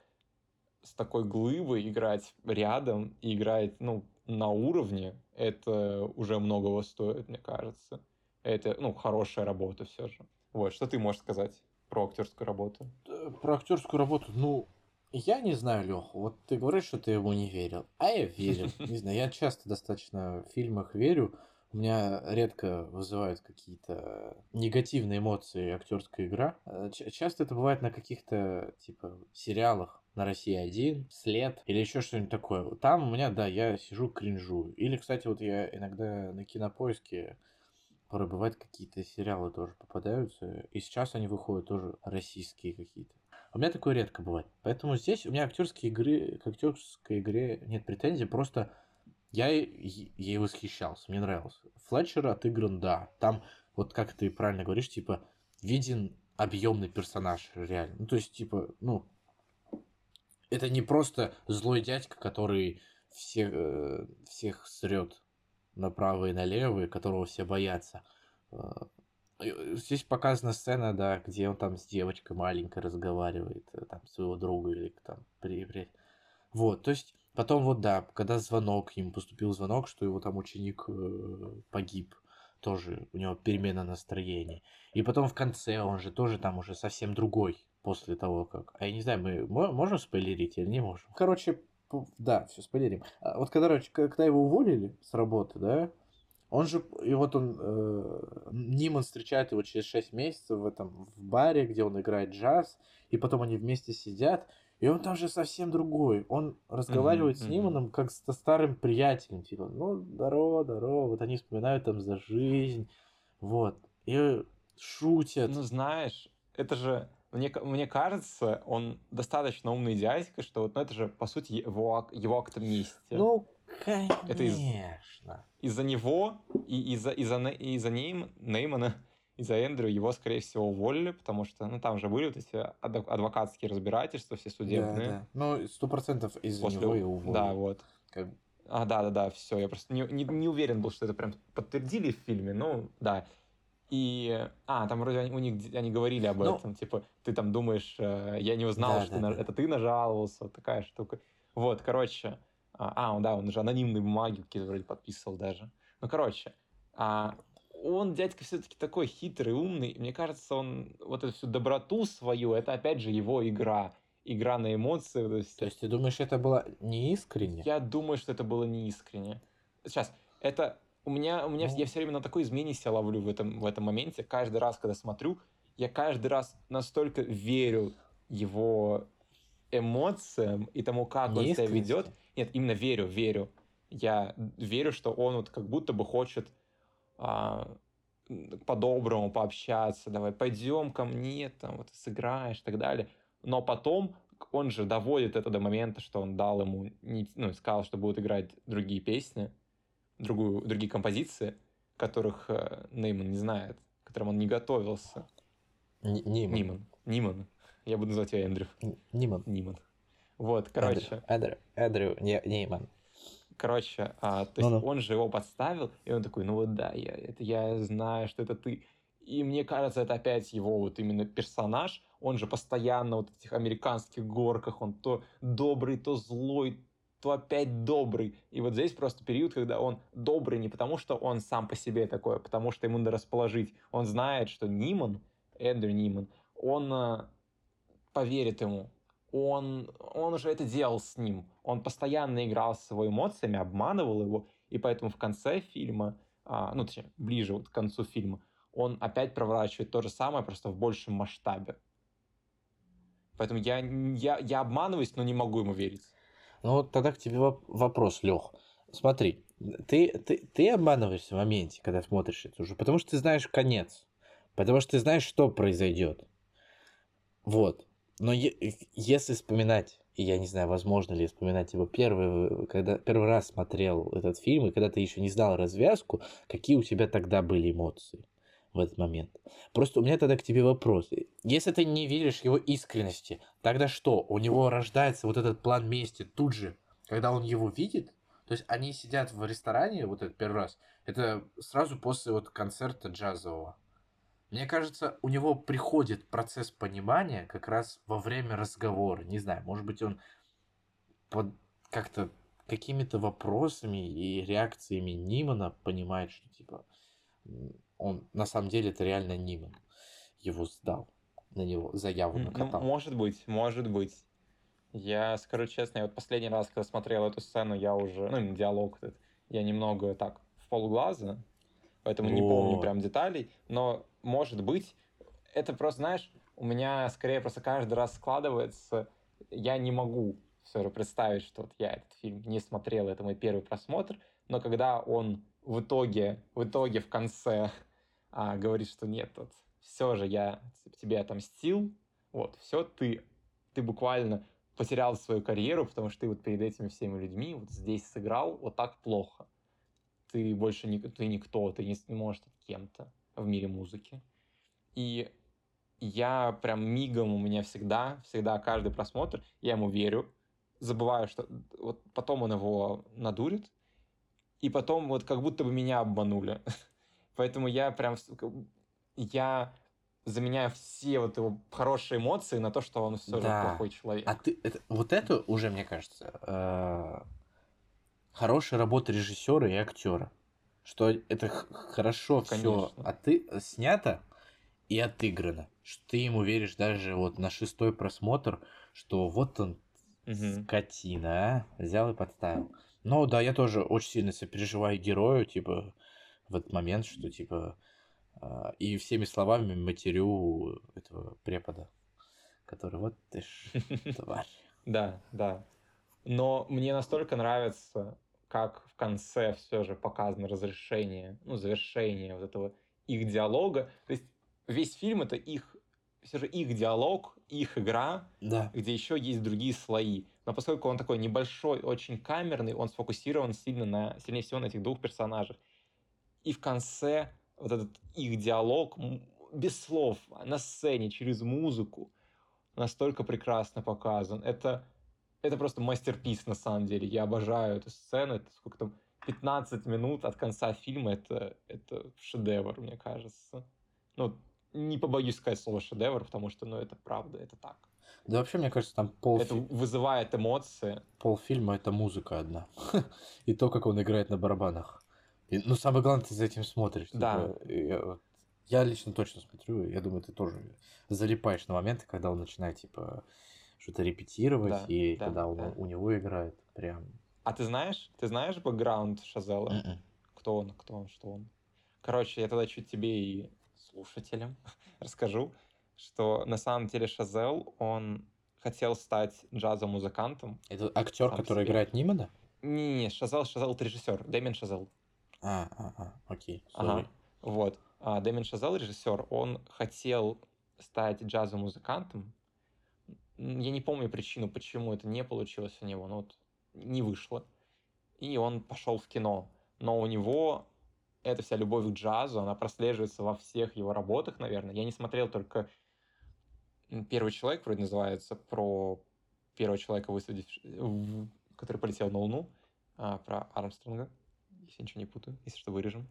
с такой глыбой играть рядом и играть, ну, на уровне, это уже многого стоит, мне кажется. Это, ну, хорошая работа все же. Вот, что ты можешь сказать? про актерскую работу? Про актерскую работу, ну, я не знаю, Лех, вот ты говоришь, что ты ему не верил, а я верил. Не знаю, я часто достаточно в фильмах верю, у меня редко вызывают какие-то негативные эмоции актерская игра. Э, часто это бывает на каких-то типа сериалах на России один, след или еще что-нибудь такое. Там у меня, да, я сижу кринжу. Или, кстати, вот я иногда на кинопоиске порой бывают какие-то сериалы тоже попадаются, и сейчас они выходят тоже российские какие-то. У меня такое редко бывает. Поэтому здесь у меня актерские игры, к актерской игре нет претензий, просто я ей восхищался, мне нравился. Флетчер отыгран, да. Там, вот как ты правильно говоришь, типа, виден объемный персонаж реально. Ну, то есть, типа, ну, это не просто злой дядька, который всех, э, всех срет направо и налево, и которого все боятся. А, здесь показана сцена, да, где он там с девочкой маленькой разговаривает, э, там, своего друга или там, при, при... Вот, то есть, потом вот, да, когда звонок, ему поступил звонок, что его там ученик э, погиб, тоже у него перемена настроения. И потом в конце он же тоже там уже совсем другой после того, как... А я не знаю, мы можем спойлерить или не можем? Короче, да, все, спойлерим. А вот когда, когда его уволили с работы, да, он же, и вот он, э, Ниман встречает его через 6 месяцев в этом, в баре, где он играет джаз, и потом они вместе сидят, и он там же совсем другой. Он разговаривает mm-hmm, с Ниманом mm-hmm. как со старым приятелем, типа, ну, здорово, здорово, вот они вспоминают там за жизнь, вот, и шутят. Ну, знаешь, это же мне, мне кажется, он достаточно умный дядька, что вот ну, это же, по сути, его, его акт мести. Ну, конечно. Это из, из-за него и из-за из из-за Нейм, Неймана, из-за Эндрю его, скорее всего, уволили, потому что, ну, там же были вот эти адвокатские разбирательства все судебные. Да, да. Ну, сто процентов из-за После... него и уволили. Да, вот. Как... А, да, да, да, все. Я просто не, не, не уверен был, что это прям подтвердили в фильме. Ну, да. И, а, там вроде они, у них, они говорили об ну, этом, типа, ты там думаешь, э, я не узнал, да, что да, ты, да. это ты нажаловался, вот такая штука. Вот, короче, а, а, да, он же анонимные бумаги какие-то вроде подписывал даже. Ну, короче, а, он, дядька, все-таки такой хитрый, умный. Мне кажется, он вот эту всю доброту свою, это опять же его игра. Игра на эмоции. То есть, то есть ты думаешь, это было неискренне? Я думаю, что это было неискренне. Сейчас, это у меня, у меня ну... я все время на такой измене себя ловлю в этом, в этом моменте. Каждый раз, когда смотрю, я каждый раз настолько верю его эмоциям и тому, как он себя ведет. Нет, именно верю, верю. Я верю, что он вот как будто бы хочет по-доброму пообщаться, давай, пойдем ко мне, там, вот, сыграешь и так далее. Но потом он же доводит это до момента, что он дал ему, ну, сказал, что будут играть другие песни, другую, другие композиции, которых э, Нейман не знает, к которым он не готовился. Ниман. Ниман. Ниман. Я буду называть его Эндрю. Ниман. Ниман. Вот, короче. Эндрю, Эндрю, не, Ниман. Короче, а, то есть ну, ну. он же его подставил, и он такой, ну вот да, я, это, я знаю, что это ты. И мне кажется, это опять его вот именно персонаж. Он же постоянно вот в этих американских горках, он то добрый, то злой, то опять добрый. И вот здесь просто период, когда он добрый не потому, что он сам по себе такой, а потому что ему надо расположить. Он знает, что Ниман, Эндрю Ниман, он э, поверит ему. Он, он уже это делал с ним. Он постоянно играл с его эмоциями, обманывал его, и поэтому в конце фильма, а, ну, точнее, ближе вот к концу фильма, он опять проворачивает то же самое, просто в большем масштабе. Поэтому я, я, я обманываюсь, но не могу ему верить. Ну вот тогда к тебе вопрос, Лех. Смотри, ты, ты, ты обманываешься в моменте, когда смотришь это уже, потому что ты знаешь конец, потому что ты знаешь, что произойдет. Вот. Но е- если вспоминать, и я не знаю, возможно ли вспоминать его первый, когда первый раз смотрел этот фильм, и когда ты еще не знал развязку, какие у тебя тогда были эмоции в этот момент. Просто у меня тогда к тебе вопрос. Если ты не веришь его искренности, тогда что? У него рождается вот этот план мести тут же, когда он его видит? То есть они сидят в ресторане, вот этот первый раз, это сразу после вот концерта джазового. Мне кажется, у него приходит процесс понимания как раз во время разговора. Не знаю, может быть, он под как-то какими-то вопросами и реакциями Нимана понимает, что типа он на самом деле это реально Ниман его сдал на него заяву накатал. Ну, может быть, может быть. Я скажу честно, я вот последний раз, когда смотрел эту сцену, я уже, ну, диалог этот, я немного так в полглаза, поэтому О. не помню прям деталей, но может быть, это просто, знаешь, у меня скорее просто каждый раз складывается, я не могу все же представить, что вот я этот фильм не смотрел, это мой первый просмотр, но когда он в итоге, в итоге в конце а, говорит, что нет, вот, все же я тебе отомстил, вот, все, ты, ты буквально потерял свою карьеру, потому что ты вот перед этими всеми людьми вот здесь сыграл вот так плохо. Ты больше не, ты никто, ты не, можешь кем-то в мире музыки. И я прям мигом у меня всегда, всегда каждый просмотр, я ему верю, забываю, что вот потом он его надурит, и потом вот как будто бы меня обманули. Поэтому я прям, я заменяю все вот его хорошие эмоции на то, что он все да. же плохой человек. А ты, это, вот это уже, мне кажется, э, хорошая работа режиссера и актера. Что это хорошо все а ты снято и отыграно. Что ты ему веришь даже вот на шестой просмотр, что вот он угу. скотина, а? взял и подставил. Ну да, я тоже очень сильно сопереживаю герою, типа, в этот момент, что типа э, и всеми словами матерю этого препода, который вот ты ж тварь. Да, да. Но мне настолько нравится, как в конце все же показано разрешение, ну, завершение вот этого их диалога. То есть весь фильм это их все же их диалог, их игра, да. где еще есть другие слои. Но поскольку он такой небольшой, очень камерный, он сфокусирован сильно на, сильнее всего на этих двух персонажах. И в конце вот этот их диалог без слов, на сцене, через музыку, настолько прекрасно показан. Это, это просто мастерпис на самом деле. Я обожаю эту сцену. Это сколько там, 15 минут от конца фильма. Это, это шедевр, мне кажется. Ну, не побоюсь сказать слово шедевр, потому что, ну, это правда, это так. Да вообще, мне кажется, там пол... Это вызывает эмоции. Полфильма — это музыка одна. И то, как он играет на барабанах. И, ну, самое главное, ты за этим смотришь. Да. Типа, я, я лично точно смотрю, я думаю, ты тоже залипаешь на моменты, когда он начинает, типа, что-то репетировать, да, и да, когда он, да. у него играет, прям... А ты знаешь, ты знаешь бэкграунд Шазела? Mm-mm. М-м. Кто он, кто он, что он? Короче, я тогда чуть тебе и слушателям расскажу, что на самом деле Шазел, он хотел стать джазом-музыкантом. Это актер, который себе. играет Нимана? Не-не, Шазел, Шазел это режиссер, Дэмин Шазел. А, а, а, окей. Ага, вот. А Дэмин Шазел, режиссер, он хотел стать джазовым музыкантом. Я не помню причину, почему это не получилось у него, но вот не вышло. И он пошел в кино. Но у него эта вся любовь к джазу, она прослеживается во всех его работах, наверное. Я не смотрел только «Первый человек», вроде называется, про первого человека, высадив... который полетел на Луну, а, про Армстронга если ничего не путаю, если что, вырежем.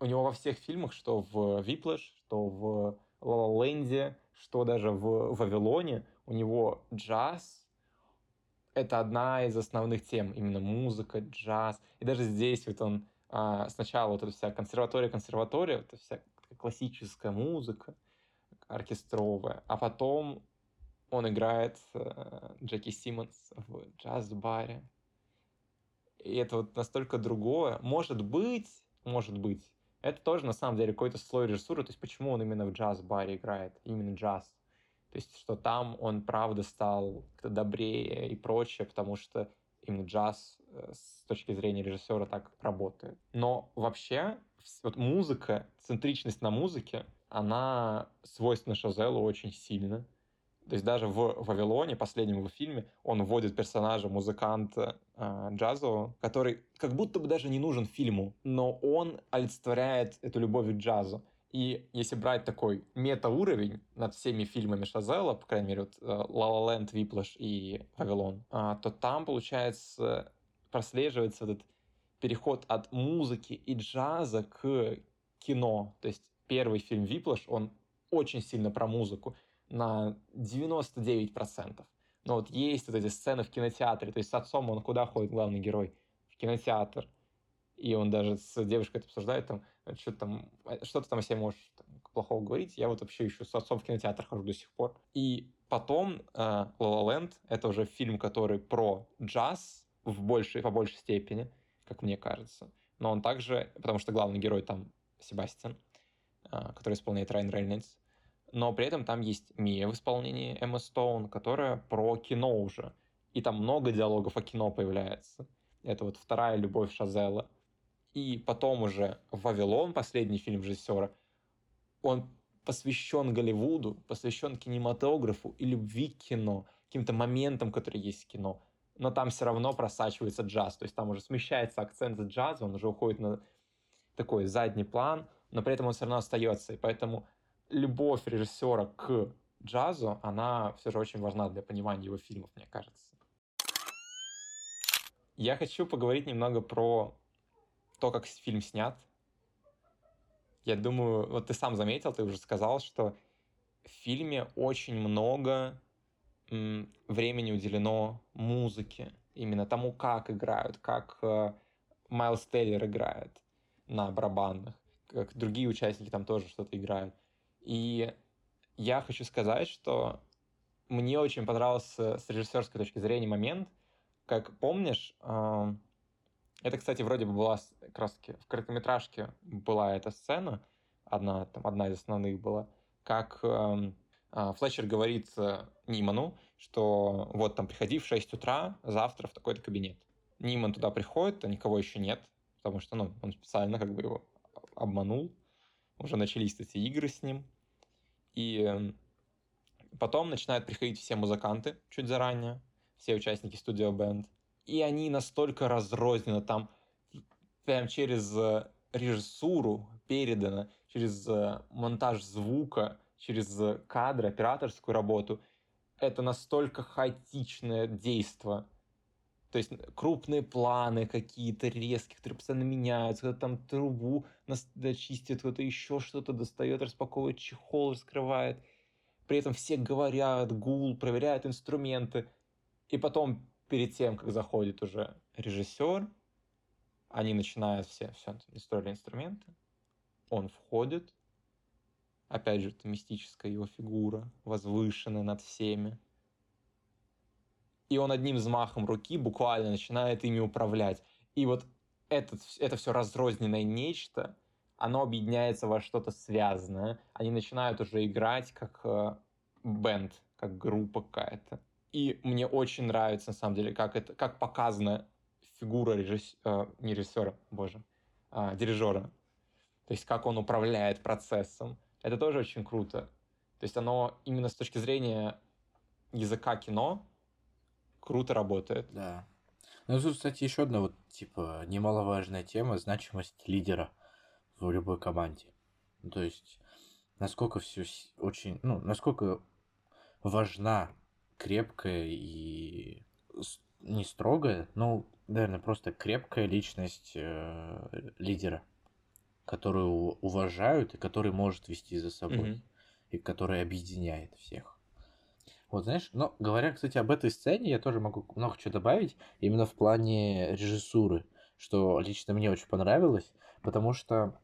У него во всех фильмах, что в «Whiplash», что в «Ла Ленде», что даже в «Вавилоне», у него джаз — это одна из основных тем, именно музыка, джаз. И даже здесь вот он а, сначала вот эта вся консерватория, консерватория, вот эта вся классическая музыка оркестровая, а потом он играет э, Джеки Симмонс в джаз-баре. И это вот настолько другое. Может быть, может быть, это тоже на самом деле какой-то слой режиссуры, то есть почему он именно в джаз-баре играет, именно джаз. То есть, что там он, правда, стал добрее и прочее, потому что именно джаз э, с точки зрения режиссера так работает. Но вообще, вот музыка, центричность на музыке, она свойственна Шазелу очень сильно. То есть даже в «Вавилоне», последнем его фильме, он вводит персонажа, музыканта э, джазового, который как будто бы даже не нужен фильму, но он олицетворяет эту любовь к джазу. И если брать такой мета-уровень над всеми фильмами Шазела, по крайней мере, вот «Ла Ла Ленд», «Виплаш» и «Вавилон», а, то там, получается, прослеживается этот переход от музыки и джаза к кино. То есть первый фильм «Виплаш», он очень сильно про музыку на 99%. Но вот есть вот эти сцены в кинотеатре, то есть с отцом он куда ходит, главный герой? В кинотеатр. И он даже с девушкой это обсуждает, там, что там, что ты там о себе можешь там, плохого говорить. Я вот вообще еще с отцом в кинотеатр хожу до сих пор. И потом «Ла Ла Ленд» — это уже фильм, который про джаз в большей, по большей степени, как мне кажется. Но он также, потому что главный герой там Себастьян, а, который исполняет Райан Рейнольдс, но при этом там есть Мия в исполнении Эмма Стоун, которая про кино уже. И там много диалогов о кино появляется. Это вот вторая любовь Шазела. И потом уже «Вавилон», последний фильм режиссера, он посвящен Голливуду, посвящен кинематографу и любви к кино, каким-то моментам, которые есть в кино. Но там все равно просачивается джаз. То есть там уже смещается акцент с джаза, он уже уходит на такой задний план, но при этом он все равно остается. И поэтому любовь режиссера к джазу, она все же очень важна для понимания его фильмов, мне кажется. Я хочу поговорить немного про то, как фильм снят. Я думаю, вот ты сам заметил, ты уже сказал, что в фильме очень много времени уделено музыке, именно тому, как играют, как э, Майлз Тейлор играет на барабанах, как другие участники там тоже что-то играют. И я хочу сказать, что мне очень понравился с режиссерской точки зрения момент, как помнишь, э, это, кстати, вроде бы была как раз таки в короткометражке была эта сцена, одна, там, одна из основных была, как э, э, Флетчер говорит Ниману, что вот там приходи в 6 утра завтра в такой-то кабинет. Ниман туда приходит, а никого еще нет, потому что ну, он специально как бы его обманул. Уже начались эти игры с ним. И эм, потом начинают приходить все музыканты чуть заранее, все участники студио бенд и они настолько разрознены там, прям через э, режиссуру передано, через э, монтаж звука, через э, кадры, операторскую работу. Это настолько хаотичное действо. То есть крупные планы какие-то резкие, которые постоянно меняются, когда там трубу чистит, кто-то еще что-то достает, распаковывает чехол, раскрывает. При этом все говорят, гул, проверяют инструменты. И потом перед тем, как заходит уже режиссер, они начинают все, все настроили инструменты, он входит, опять же, это мистическая его фигура, возвышенная над всеми, и он одним взмахом руки буквально начинает ими управлять. И вот этот, это все разрозненное нечто, оно объединяется во что-то связанное. Они начинают уже играть как э, бенд, как группа какая-то. И мне очень нравится, на самом деле, как, это, как показана фигура режиссера, э, не режиссера, боже, а, дирижера. То есть как он управляет процессом. Это тоже очень круто. То есть оно именно с точки зрения языка кино круто работает. Да. Ну, тут, кстати, еще одна вот, типа, немаловажная тема – значимость лидера в любой команде. То есть, насколько все очень, ну, насколько важна крепкая и не строгая, но, наверное, просто крепкая личность э, лидера, которую уважают и который может вести за собой, mm-hmm. и который объединяет всех. Вот, знаешь, но говоря, кстати, об этой сцене, я тоже могу много чего добавить, именно в плане режиссуры, что лично мне очень понравилось, потому что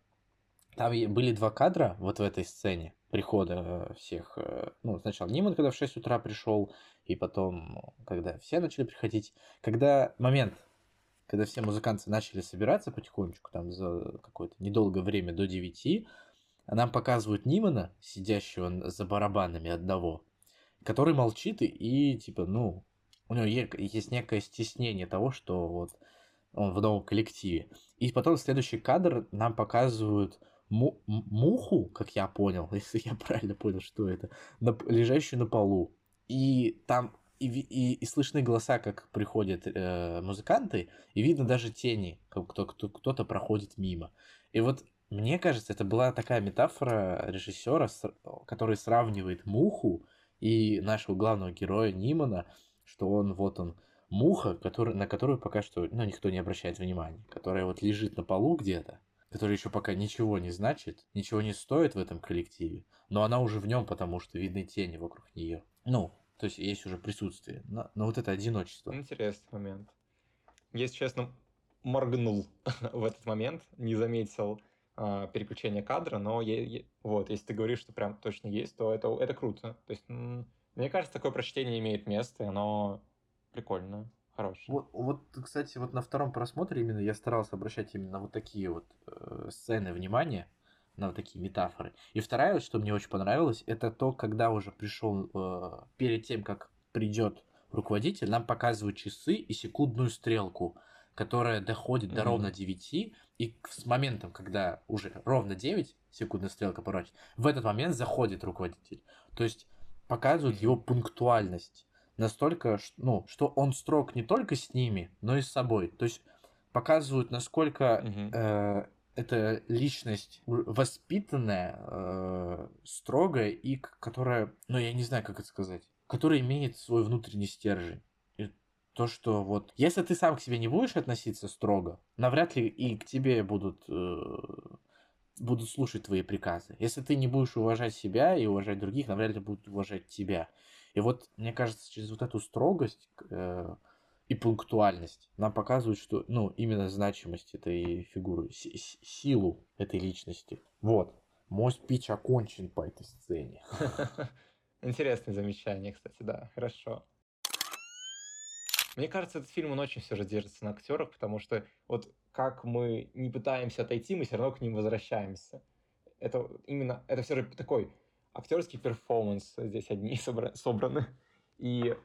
там были два кадра вот в этой сцене прихода э, всех. Э, ну, сначала Ниман, когда в 6 утра пришел, и потом, когда все начали приходить. Когда момент, когда все музыканты начали собираться потихонечку, там за какое-то недолгое время до 9, нам показывают Нимана, сидящего за барабанами одного, который молчит и, и типа, ну, у него есть некое стеснение того, что вот он в новом коллективе. И потом следующий кадр нам показывают му- муху, как я понял, если я правильно понял, что это, на, лежащую на полу. И там и, и, и слышны голоса, как приходят э, музыканты, и видно даже тени, как кто, кто, кто-то проходит мимо. И вот мне кажется, это была такая метафора режиссера, который сравнивает муху и нашего главного героя Нимана, что он вот он муха, который, на которую пока что ну, никто не обращает внимания, которая вот лежит на полу где-то, которая еще пока ничего не значит, ничего не стоит в этом коллективе, но она уже в нем, потому что видны тени вокруг нее. Ну, то есть есть уже присутствие, но, но вот это одиночество. Интересный момент. Если честно, моргнул в этот момент, не заметил э, переключение кадра, но я, я, вот, если ты говоришь, что прям точно есть, то это, это круто. То есть, мне кажется, такое прочтение имеет место, и оно прикольно, хорошее. Вот, вот, кстати, вот на втором просмотре именно я старался обращать именно вот такие вот э, сцены внимания, на вот такие метафоры. И вторая, что мне очень понравилось, это то, когда уже пришел, э, перед тем, как придет руководитель, нам показывают часы и секундную стрелку, которая доходит mm-hmm. до ровно 9, и с моментом, когда уже ровно 9, секундная стрелка поворачивает, в этот момент заходит руководитель. То есть показывают его пунктуальность настолько, ну, что он строг не только с ними, но и с собой. То есть показывают, насколько mm-hmm. э, эта личность воспитанная, э, строгая и которая, ну я не знаю, как это сказать, которая имеет свой внутренний стержень. И то, что вот, если ты сам к себе не будешь относиться строго, навряд ли и к тебе будут э, будут слушать твои приказы. Если ты не будешь уважать себя и уважать других, навряд ли будут уважать тебя. И вот, мне кажется, через вот эту строгость э, и пунктуальность нам показывают, что, ну, именно значимость этой фигуры, силу этой личности. Вот. Мой спич окончен по этой сцене. Интересное замечание, кстати, да, хорошо. Мне кажется, этот фильм, он очень все же держится на актерах, потому что вот как мы не пытаемся отойти, мы все равно к ним возвращаемся. Это именно, это все же такой актерский перформанс здесь одни собраны. И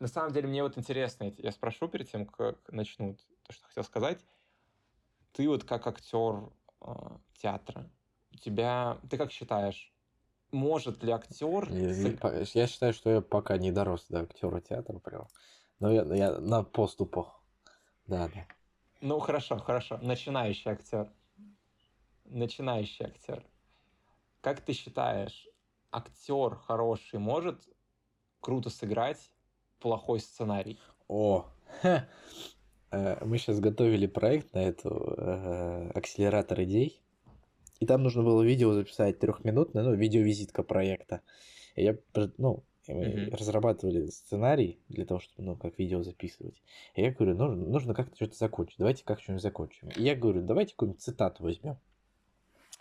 на самом деле мне вот интересно, я спрошу перед тем, как начну то, что хотел сказать. Ты вот как актер э, театра, у тебя, ты как считаешь, может ли актер... Я, я считаю, что я пока не дорос до актера театра прям. Но я, я на поступах. Да, да. Ну, хорошо, хорошо. Начинающий актер. Начинающий актер. Как ты считаешь, актер хороший может круто сыграть плохой сценарий? О, ха. Э, мы сейчас готовили проект на эту э, акселератор идей. И там нужно было видео записать трехминутное, ну, видеовизитка проекта. И я, ну, мы mm-hmm. разрабатывали сценарий для того, чтобы, ну, как видео записывать. И я говорю, нужно, нужно как-то что-то закончить. Давайте как что-нибудь закончим. И я говорю, давайте какую-нибудь цитату возьмем.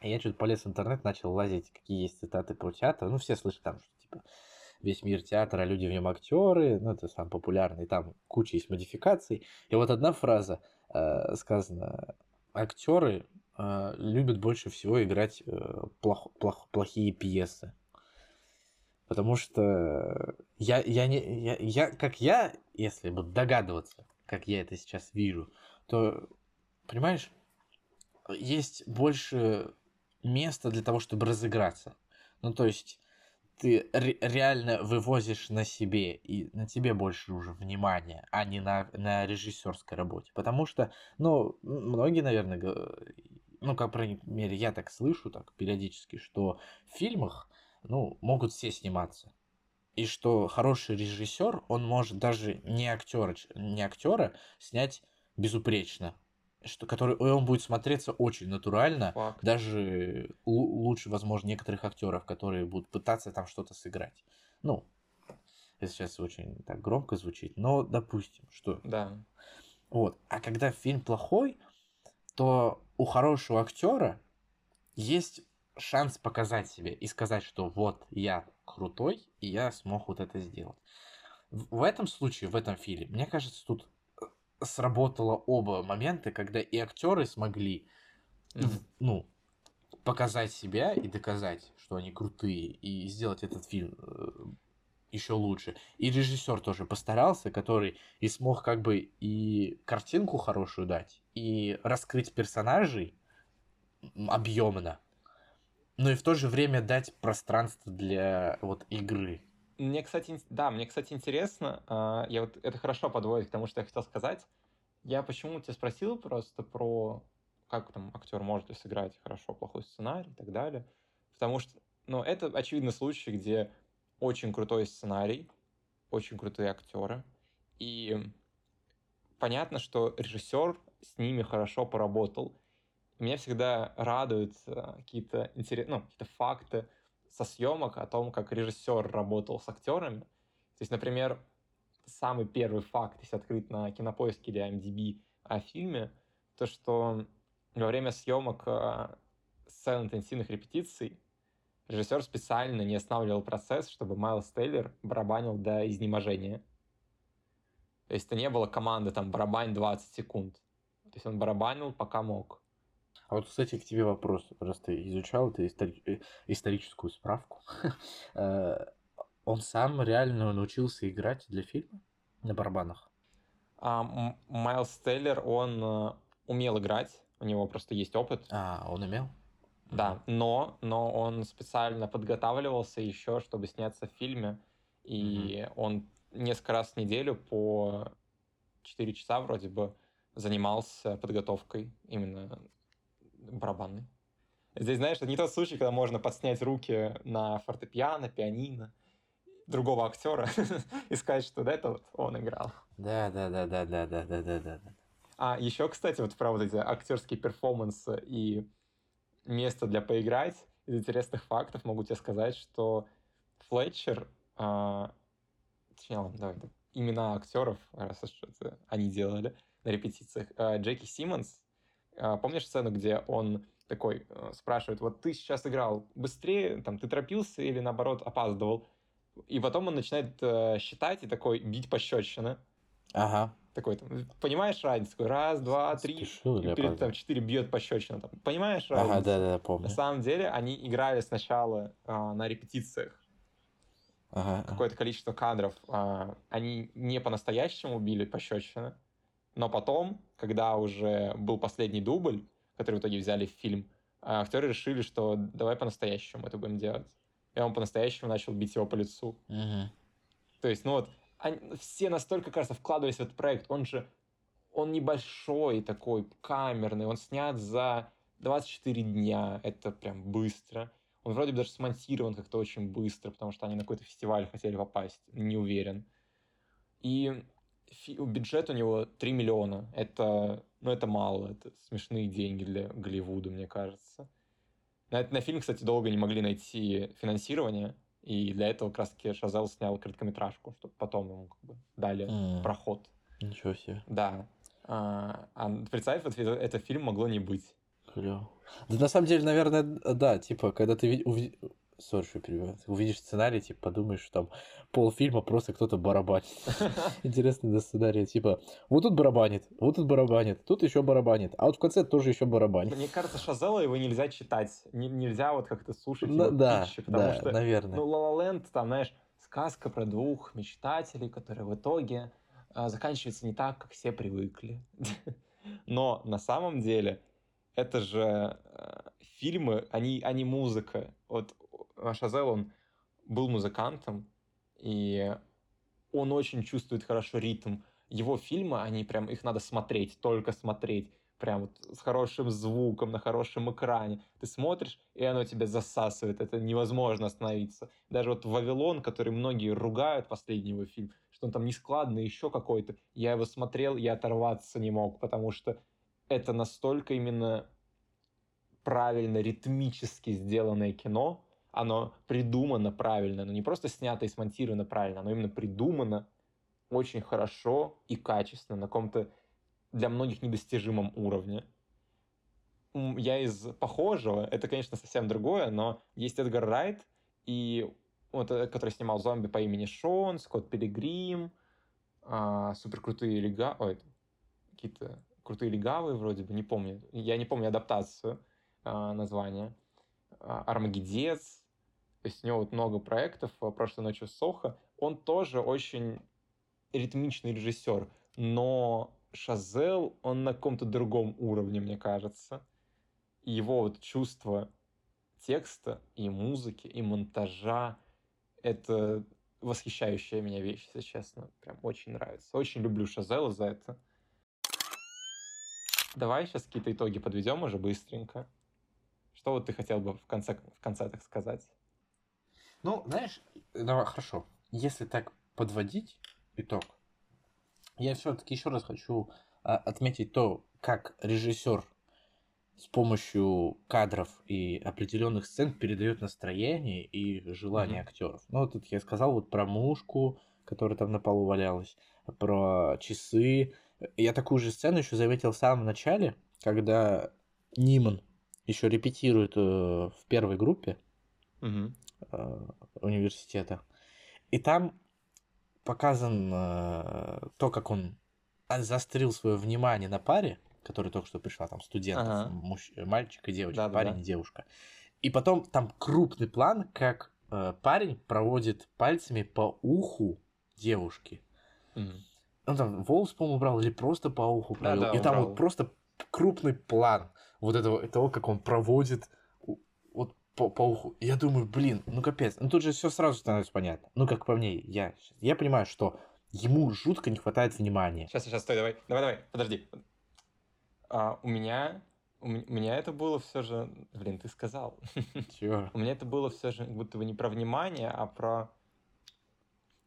Я что-то полез в интернет, начал лазить, какие есть цитаты про театр. Ну, все слышат там, что типа весь мир театра, люди в нем актеры, ну, это сам популярный, там куча есть модификаций. И вот одна фраза э, сказана, актеры э, любят больше всего играть э, плох, плох, плохие пьесы. Потому что я, я, не, я, я, как я, если бы догадываться, как я это сейчас вижу, то, понимаешь, есть больше места для того, чтобы разыграться. Ну, то есть, ты ре- реально вывозишь на себе, и на тебе больше уже внимания, а не на, на режиссерской работе. Потому что, ну, многие, наверное, ну, как, по крайней мере, я так слышу, так, периодически, что в фильмах, ну, могут все сниматься. И что хороший режиссер, он может даже не актера, не актера снять безупречно что который он будет смотреться очень натурально, Факт. даже лучше, возможно, некоторых актеров, которые будут пытаться там что-то сыграть. Ну, Это сейчас очень так громко звучит, но допустим, что... Да. Вот. А когда фильм плохой, то у хорошего актера есть шанс показать себе и сказать, что вот я крутой, и я смог вот это сделать. В, этом случае, в этом фильме, мне кажется, тут сработало оба момента, когда и актеры смогли, mm-hmm. ну, показать себя и доказать, что они крутые, и сделать этот фильм э, еще лучше. И режиссер тоже постарался, который и смог как бы и картинку хорошую дать, и раскрыть персонажей объемно, но и в то же время дать пространство для вот игры. Мне, кстати, да, мне, кстати, интересно, а, я вот это хорошо подводит к тому, что я хотел сказать. Я почему тебя спросил просто про как там актер может сыграть хорошо плохой сценарий и так далее. Потому что, ну, это очевидно случай, где очень крутой сценарий, очень крутые актеры, и понятно, что режиссер с ними хорошо поработал. Меня всегда радуют э, какие-то интересные, ну, какие-то факты со съемок о том, как режиссер работал с актерами. То есть, например, самый первый факт, если открыть на кинопоиске или IMDb о фильме, то, что во время съемок э, сцен интенсивных репетиций режиссер специально не останавливал процесс, чтобы Майлз Тейлор барабанил до изнеможения. То есть это не было команды там барабань 20 секунд. То есть он барабанил, пока мог. А вот, кстати, к тебе вопрос. Просто изучал ты истори- э, историческую справку. Э, он сам реально научился играть для фильма на барабанах? А, Майлз Тейлор, он э, умел играть, у него просто есть опыт. А, он умел? Да, но, но он специально подготавливался еще, чтобы сняться в фильме, и mm-hmm. он несколько раз в неделю по 4 часа вроде бы занимался подготовкой именно барабанной. Здесь, знаешь, это не тот случай, когда можно подснять руки на фортепиано, пианино другого актера и сказать, что да, это вот он играл. Да, да, да, да, да, да, да, да, да. А еще, кстати, вот про вот эти актерские перформансы и место для поиграть, из интересных фактов могу тебе сказать, что Флетчер, а, точнее, давай, имена актеров, раз уж это они делали на репетициях, а, Джеки Симмонс, помнишь сцену, где он такой а, спрашивает, вот ты сейчас играл быстрее, там, ты торопился или, наоборот, опаздывал? И потом он начинает э, считать и такой бить пощечины. Ага. Такой там, понимаешь разницу? Такой, раз, два, три, Спешу, и перед там четыре бьет пощечина. Там. Понимаешь разницу? Ага, да, да, помню. На самом деле они играли сначала а, на репетициях. Ага. Какое-то количество кадров. А, они не по-настоящему били пощечины, но потом, когда уже был последний дубль, который в итоге взяли в фильм, а, актеры решили, что давай по-настоящему это будем делать. И он по-настоящему начал бить его по лицу. Угу. То есть, ну вот, они, все настолько, кажется, вкладывались в этот проект. Он же, он небольшой такой, камерный, он снят за 24 дня, это прям быстро. Он вроде бы даже смонтирован как-то очень быстро, потому что они на какой-то фестиваль хотели попасть, не уверен. И бюджет у него 3 миллиона. Это, ну, это мало, это смешные деньги для Голливуда, мне кажется. На, на фильм, кстати, долго не могли найти финансирование, и для этого как раз-таки Шазел снял короткометражку, чтобы потом ему как бы дали mm. проход. Ничего себе. Да. А, а представь, вот это, фильм могло не быть. Клево. Да на самом деле, наверное, да, типа, когда ты сори, что перебиваю. Увидишь сценарий, типа, подумаешь, что там полфильма просто кто-то барабанит. Интересный да, сценарий, типа, вот тут барабанит, вот тут барабанит, тут еще барабанит, а вот в конце тоже еще барабанит. Мне кажется, Шазела его нельзя читать, нельзя вот как-то слушать его да, потому что, наверное. ну, La там, знаешь, сказка про двух мечтателей, которые в итоге э, заканчивается не так, как все привыкли. Но на самом деле это же э, фильмы, они, они музыка. Вот Шазел, он был музыкантом, и он очень чувствует хорошо ритм. Его фильмы, они прям, их надо смотреть, только смотреть. Прям вот с хорошим звуком, на хорошем экране. Ты смотришь, и оно тебя засасывает. Это невозможно остановиться. Даже вот «Вавилон», который многие ругают, последний его фильм, что он там нескладный, еще какой-то. Я его смотрел, я оторваться не мог, потому что это настолько именно правильно, ритмически сделанное кино, оно придумано правильно, но не просто снято и смонтировано правильно, оно именно придумано очень хорошо и качественно на каком-то для многих недостижимом уровне. Я из похожего, это, конечно, совсем другое, но есть Эдгар Райт, и вот, э, который снимал зомби по имени Шон, Скотт Пилигрим, а, супер крутые лега... Ой, какие-то крутые легавые вроде бы, не помню. Я не помню адаптацию а, названия. А, Армагеддец. Есть у него вот много проектов. А, Прошлой ночью в Сохо. Он тоже очень ритмичный режиссер, но Шазел, он на каком-то другом уровне, мне кажется. Его вот чувство текста и музыки, и монтажа, это восхищающая меня вещь, если честно. Прям очень нравится. Очень люблю Шазела за это. Давай сейчас какие-то итоги подведем уже быстренько. Что вот ты хотел бы в конце, в конце так сказать? Ну, знаешь, давай, хорошо. Если так подводить итог, я все-таки еще раз хочу а, отметить то, как режиссер с помощью кадров и определенных сцен передает настроение и желание mm-hmm. актеров. Ну, вот тут я сказал вот про мушку, которая там на полу валялась, про часы. Я такую же сцену еще заметил в самом начале, когда Ниман еще репетирует э, в первой группе mm-hmm. Э, университета. И там показан э, то, как он заострил свое внимание на паре, которая только что пришла, там студентов, ага. муж... мальчик и девочка, да, парень да. и девушка. И потом там крупный план, как э, парень проводит пальцами по уху девушки. Mm. Он там волос, по-моему, брал или просто по уху провел. Да, да, и там брал. вот просто крупный план вот этого, того, как он проводит по, по уху. Я думаю, блин, ну капец. Ну тут же все сразу становится понятно. Ну, как по мне, я, я понимаю, что ему жутко не хватает внимания. Сейчас, сейчас, стой, давай, давай, давай, подожди. А, у меня у меня это было все же... Блин, ты сказал. Чего? У меня это было все же будто бы не про внимание, а про...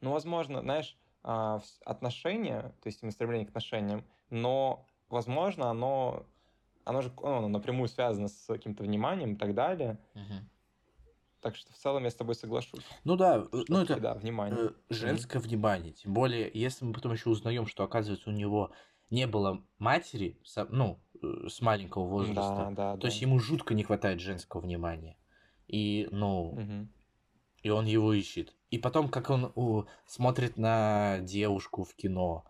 Ну, возможно, знаешь, а, отношения, то есть стремление к отношениям, но, возможно, оно, оно же ну, напрямую связано с каким-то вниманием и так далее. Угу. Так что в целом я с тобой соглашусь. Ну да, ну это да, внимание. Э, женское внимание. Тем более, если мы потом еще узнаем, что оказывается у него не было матери, ну, э, с маленького возраста, да, да, то да. есть ему жутко не хватает женского внимания. И, ну, угу. и он его ищет. И потом, как он у, смотрит на девушку в кино.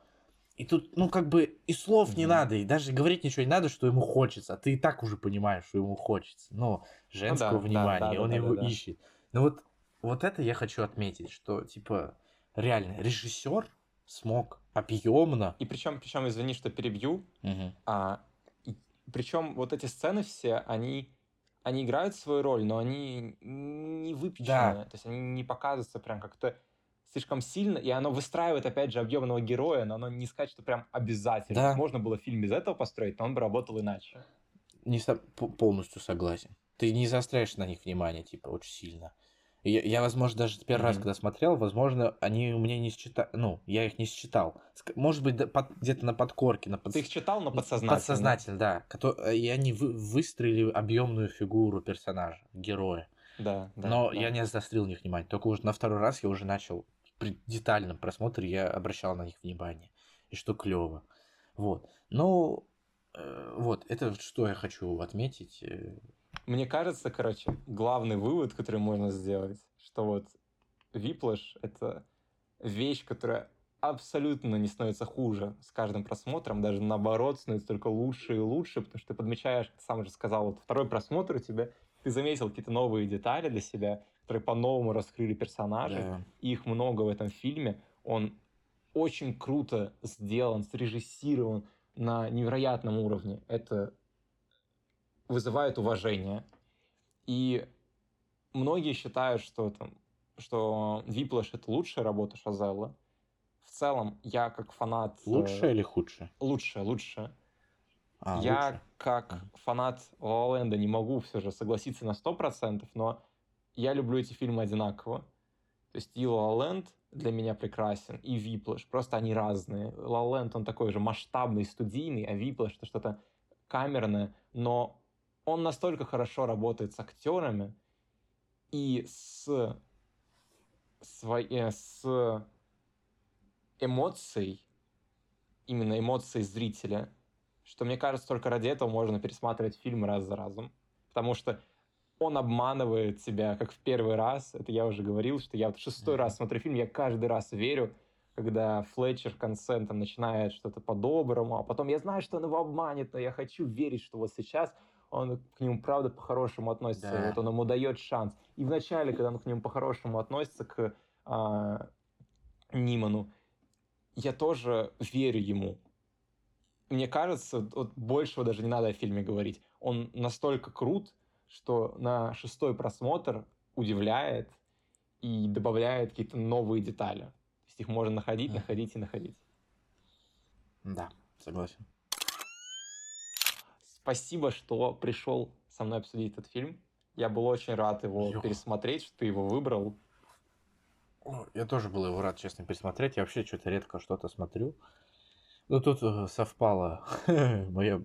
И тут, ну, как бы и слов угу. не надо, и даже говорить ничего не надо, что ему хочется. А ты и так уже понимаешь, что ему хочется. Но женского ну, да, внимания, да, да, он да, его да, да. ищет. Ну вот, вот это я хочу отметить, что, типа, реально, режиссер смог объемно. И причем, причем, извини, что перебью. Угу. А, причем вот эти сцены все, они, они играют свою роль, но они не выпечены. Да. То есть они не показываются прям как-то слишком сильно, и оно выстраивает, опять же, объемного героя, но оно не сказать, что прям обязательно. Да. Можно было фильм без этого построить, но он бы работал иначе. Не со... полностью согласен. Ты не заостряешь на них внимание, типа, очень сильно. Я, я возможно, даже первый mm-hmm. раз, когда смотрел, возможно, они у меня не считали, ну, я их не считал. Может быть, где-то на подкорке. На под... Ты их читал, но подсознательно. Подсознательно, да. Э, и они вы... выстроили объемную фигуру персонажа, героя. Да, да. Но да. я не заострил на них внимание. Только уже на второй раз я уже начал при детальном просмотре я обращал на них внимание. И что клево. Вот. Ну, э, вот, это что я хочу отметить. Э, мне кажется, короче, главный вывод, который можно сделать, что вот Whiplash — это вещь, которая абсолютно не становится хуже с каждым просмотром, даже наоборот, становится только лучше и лучше, потому что ты подмечаешь, ты сам же сказал, вот второй просмотр у тебя, ты заметил какие-то новые детали для себя, которые по-новому раскрыли персонажей, yeah. их много в этом фильме, он очень круто сделан, срежиссирован на невероятном уровне. Это вызывает уважение. И многие считают, что, там, что Whiplash — это лучшая работа Шазелла. В целом, я как фанат... Лучшая э, или худшая? Лучшая, лучшая. А, я лучше? как а. фанат La не могу все же согласиться на 100%, но я люблю эти фильмы одинаково. То есть и La La для меня прекрасен, и Whiplash. Просто они разные. La La он такой же масштабный, студийный, а Виплэш — это что-то камерное, но он настолько хорошо работает с актерами, и с, своей, э, с эмоцией, именно эмоцией зрителя, что мне кажется, только ради этого можно пересматривать фильм раз за разом. Потому что он обманывает тебя, как в первый раз. Это я уже говорил, что я вот шестой mm-hmm. раз смотрю фильм, я каждый раз верю, когда Флетчер в конце там начинает что-то по-доброму, а потом я знаю, что он его обманет, но я хочу верить, что вот сейчас он к нему правда по-хорошему относится, да. вот он ему дает шанс. И вначале, когда он к нему по-хорошему относится, к а, Ниману, я тоже верю ему. Мне кажется, вот большего даже не надо о фильме говорить. Он настолько крут, что на шестой просмотр удивляет и добавляет какие-то новые детали. То есть их можно находить, находить и находить. Да, согласен. Спасибо, что пришел со мной обсудить этот фильм. Я был очень рад его Ё. пересмотреть, что ты его выбрал. Я тоже был его рад, честно, пересмотреть. Я вообще что-то редко что-то смотрю. Ну, тут э, совпала моя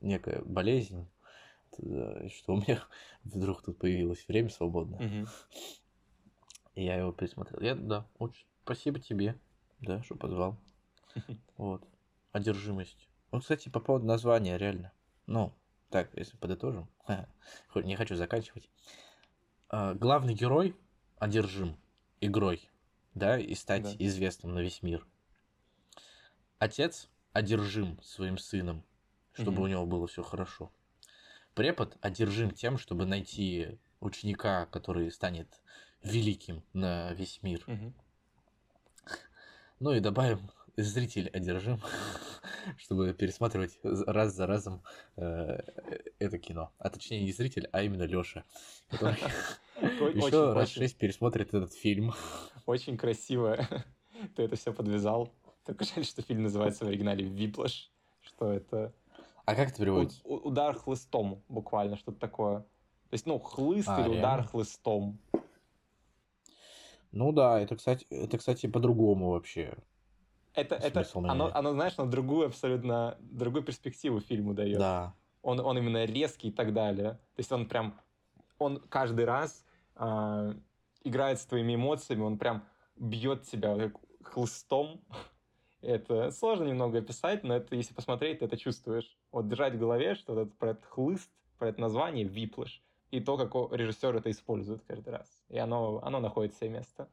некая болезнь что у меня вдруг тут появилось время свободное. Угу. И я его пересмотрел. Я, да, очень спасибо тебе, да, что позвал. Вот. Одержимость. Ну, кстати, по поводу названия, реально. Ну, так, если подытожим. Не хочу заканчивать. А, главный герой одержим игрой, да, и стать да. известным на весь мир. Отец одержим своим сыном, чтобы угу. у него было все хорошо препод одержим тем, чтобы найти ученика, который станет великим на весь мир. Угу. Ну и добавим зритель одержим, чтобы пересматривать раз за разом э, это кино. А точнее не зритель, а именно Лёша, который еще раз шесть пересмотрит этот фильм. Очень красиво ты это все подвязал. Только жаль, что фильм называется в оригинале «Виплаш», что это а как это переводится? У, удар хлыстом, буквально, что-то такое. То есть, ну, хлыст а, или реально? удар хлыстом. Ну да, это, кстати, это, кстати, по-другому вообще. Это, это оно, оно, знаешь, на другую абсолютно, другую перспективу фильму дает. Да. Он, он именно резкий и так далее. То есть он прям, он каждый раз э, играет с твоими эмоциями, он прям бьет тебя хлыстом это сложно немного описать, но это, если посмотреть, ты это чувствуешь. Вот держать в голове, что этот, про этот хлыст, про это название, виплыш, и то, как режиссер это использует каждый раз. И оно, оно находит себе место.